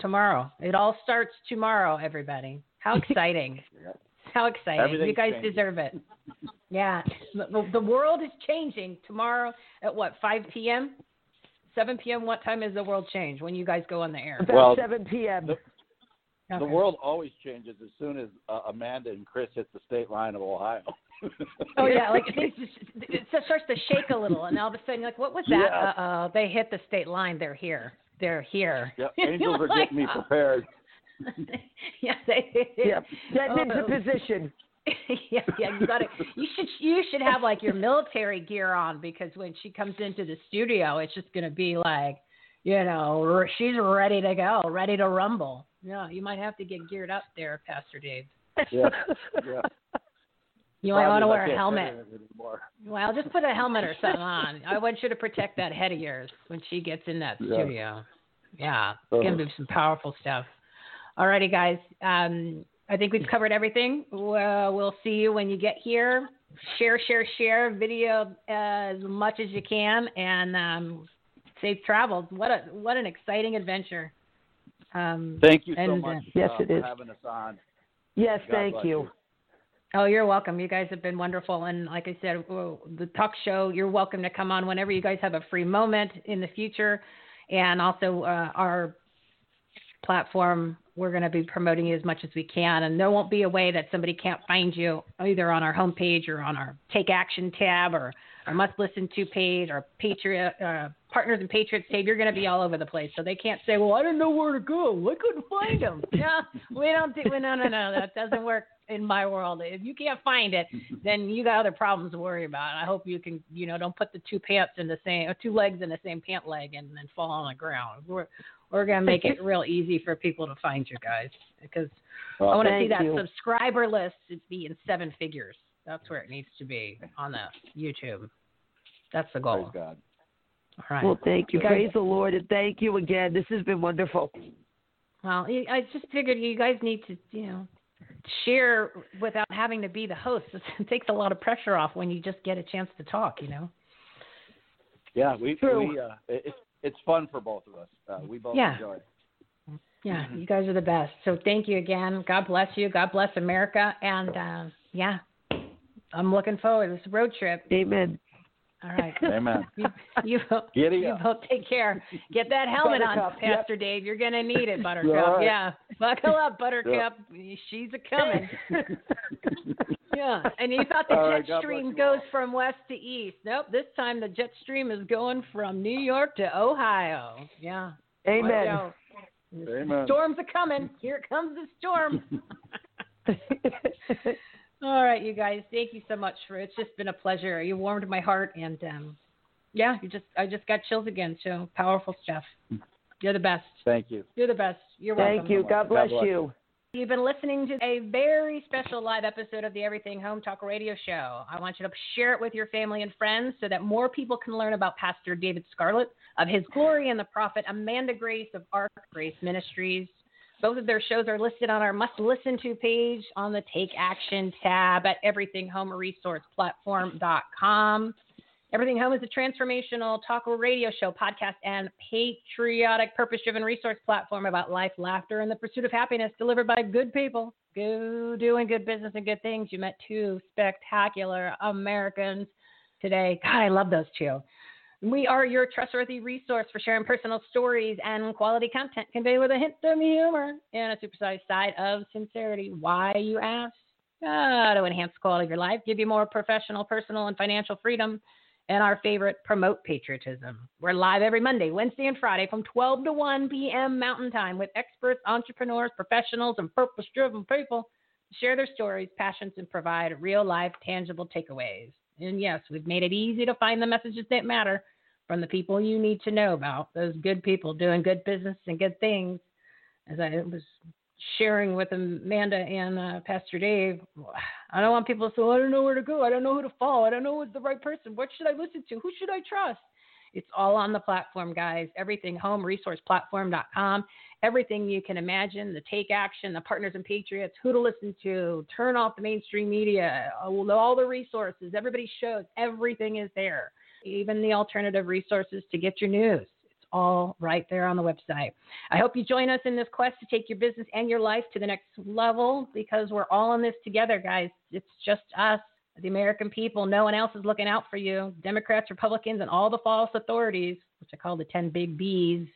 A: tomorrow. It all starts tomorrow. Everybody, how (laughs) exciting!
C: Yep.
A: How exciting! You guys
C: changing.
A: deserve it. Yeah, the, the world is changing tomorrow at what 5 p.m. 7 p.m. What time is the world change when you guys go on the air?
B: About
C: Well,
B: 7 p.m.
C: the- The world always changes as soon as uh, Amanda and Chris hit the state line of Ohio.
A: Oh yeah, (laughs) like things just, it starts to shake a little, and all of a sudden like, "What was that?"
C: Yeah.
A: Uh oh, they hit the state line. They're here. They're here.
C: Yep, (laughs)
A: You're
C: angels are getting me prepared. (laughs)
A: yeah, they.
B: Yep. Getting into
A: Oh.
B: position. (laughs)
A: yeah, yeah, you got to. You should, you should have like your military gear on because when she comes into the studio, it's just gonna be like, you know, she's ready to go, ready to rumble. Yeah, you might have to get geared up there, Pastor Dave.
C: Yeah, yeah. (laughs)
A: You might want to wear a helmet.
C: it.
A: Well, just put a helmet or something on. I want you to protect that head of yours when she gets in that
C: Yeah.
A: studio. Yeah, it's gonna be some powerful stuff. Alrighty, guys. Um, I think we've covered everything. Well, we'll see you when you get here. Share, share, share video as much as you can, and um, safe travels. What a what an exciting adventure. Um,
C: Thank you so
A: And, uh,
C: much
B: Yes,
C: uh,
B: it
C: for
B: is.
C: having us on.
B: Yes,
C: God
B: thank
C: bless
B: you.
A: Oh, you're welcome. You guys have been wonderful. And like I said, the talk show, you're welcome to come on whenever you guys have a free moment in the future. And also, uh, our platform, we're going to be promoting you as much as we can, and there won't be a way that somebody can't find you either on our homepage or on our Take Action tab or our Must Listen To page or Patriot uh, Partners and Patriots tab. You're going to be all over the place, so they can't say, "Well, I don't know where to go. I couldn't find them." (laughs) no, we don't do. No, no, no, that doesn't work in my world. If you can't find it, then you got other problems to worry about. I hope you can, you know, don't put the two pants in the same, or two legs in the same pant leg, and then fall on the ground. We're we're gonna make it (laughs) real easy for people to find you guys because
C: Well,
A: I want to see that
B: you.
A: subscriber list to be in seven figures. That's where it needs to be on the YouTube. That's the
C: Praise
A: goal.
C: God.
A: All right.
B: Well, thank you.
A: You guys-
B: Praise the Lord, and thank you again. This has been wonderful.
A: Well, I just figured you guys need to, you know, share without having to be the host. (laughs) It takes a lot of pressure off when you just get a chance to talk, you know.
C: Yeah, we
B: True.
C: we uh, it's it's fun for both of us. Uh, we both
A: Yeah.
C: enjoy it.
A: Yeah, you guys are the best. So thank you again. God bless you. God bless America. And uh, yeah, I'm looking forward to this road trip.
B: Amen.
A: All (laughs) right.
C: Amen.
A: You, you, both- you both take care. Get that (laughs) helmet on,
B: Buttercup, yep.
A: Pastor Dave. You're gonna need it, Buttercup.
C: All right.
A: Yeah, buckle up, Buttercup. She's a coming. (laughs) Yeah, and you thought the
C: All right,
A: jet
C: God
A: stream goes
C: all.
A: from west to east. Nope, this time the jet stream is going from New York to Ohio. Yeah.
B: Amen.
A: out.
C: Amen.
A: Storms are coming. Here comes the storm. All right, you guys. Thank you so much for it's just been a pleasure. You warmed my heart and um yeah, you just I just got chills again. So powerful stuff. You're the best.
C: Thank you.
A: You're the best. You're welcome.
B: Thank you. God bless
C: bless
B: you.
A: You've been listening to a very special live episode of the Everything Home Talk Radio Show. I want you to share it with your family and friends so that more people can learn about Pastor David Scarlett, of his glory, and the prophet Amanda Grace of Ark Grace Ministries. Both of their shows are listed on our must listen to page on the Take Action tab at everythinghomeresourceplatform.com. Everything Home is a transformational talk radio show, podcast, and patriotic, purpose driven resource platform about life, laughter, and the pursuit of happiness delivered by good people. Go doing good business and good things. You met two spectacular Americans today. God, I love those two. We are your trustworthy resource for sharing personal stories and quality content conveyed with a hint of humor and a supersized side of sincerity. Why, you ask? Ah, to enhance the quality of your life, give you more professional, personal, and financial freedom and our favorite, promote patriotism. We're live every Monday, Wednesday, and Friday from 12 to 1 p.m. Mountain Time with experts, entrepreneurs, professionals, and purpose driven people to share their stories, passions, and provide real life, tangible takeaways. And yes, we've made it easy to find the messages that matter from the people you need to know about, those good people doing good business and good things. As I was sharing with Amanda and uh, Pastor Dave, I don't want people to say, I don't know where to go. I don't know who to follow. I don't know who's the right person. What should I listen to? Who should I trust? It's all on the platform, guys. Everything homeresourceplatform.com. Everything you can imagine, the take action, the partners and patriots, who to listen to, turn off the mainstream media, all the resources, everybody's shows, everything is there. Even the alternative resources to get your news. It's all right there on the website. I hope you join us in this quest to take your business and your life to the next level because we're all in this together, guys. It's just us, the American people. No one else is looking out for you. Democrats, Republicans, and all the false authorities, which I call the 10 big B's,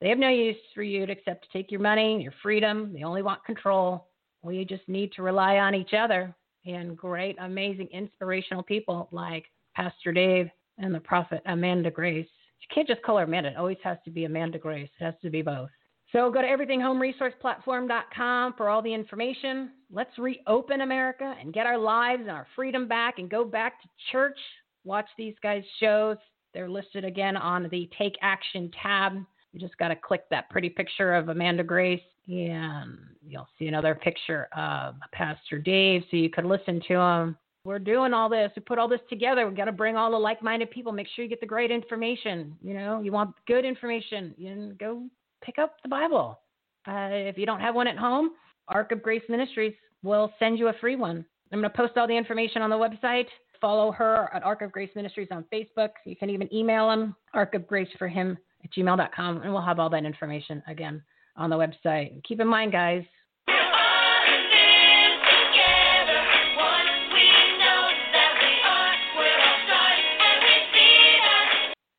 A: they have no use for you except to take your money, your freedom. They only want control. We just need to rely on each other and great, amazing, inspirational people like Pastor Dave and the prophet Amanda Grace. You can't just call her Amanda. It always has to be Amanda Grace. It has to be both. So go to everythinghomeresourceplatform.com for all the information. Let's reopen America and get our lives and our freedom back and go back to church. Watch these guys' shows. They're listed again on the Take Action tab. You just got to click that pretty picture of Amanda Grace, and you'll see another picture of Pastor Dave, so you could listen to him. We're doing all this. We put all this together. We got to bring all the like-minded people. Make sure you get the great information. You know, you want good information. You go pick up the Bible. Uh, if you don't have one at home, Ark of Grace Ministries will send you a free one. I'm going to post all the information on the website. Follow her at Ark of Grace Ministries on Facebook. You can even email him, Ark of Grace for him at gmail.com, and we'll have all that information again on the website. Keep in mind, guys,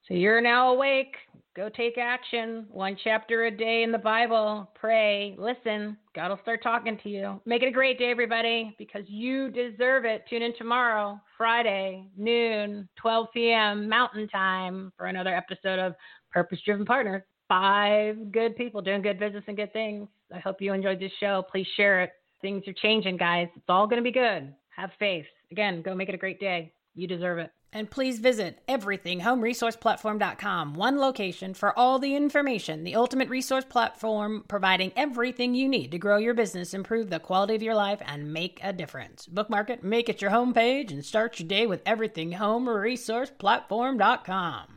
A: So you're now awake. Go take action. One chapter a day in the Bible. Pray. Listen. God will start talking to you. Make it a great day, everybody, because you deserve it. Tune in tomorrow, Friday, noon, 12 p.m. Mountain Time, for another episode of Purpose Driven Partner. Five good people doing good business and good things. I hope you enjoyed this show. Please share it. Things are changing, guys. It's all going to be good. Have faith. Again, go make it a great day. You deserve it. And please visit everythinghomeresourceplatform.com, one location for all the information, the ultimate resource platform providing everything you need to grow your business, improve the quality of your life, and make a difference. Bookmark it, make it your homepage, and start your day with everythinghomeresourceplatform.com.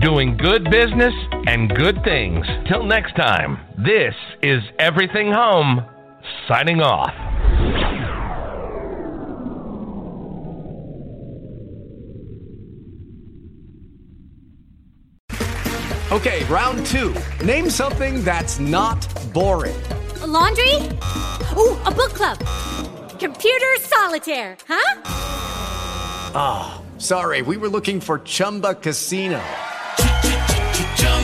D: doing good business and good things. Till next time, this is Everything Home, signing off.
E: Okay, round two. Name something that's not boring.
F: A laundry? Ooh, a book club. Computer solitaire, huh?
E: Ah, oh, sorry, we were looking for Chumba Casino.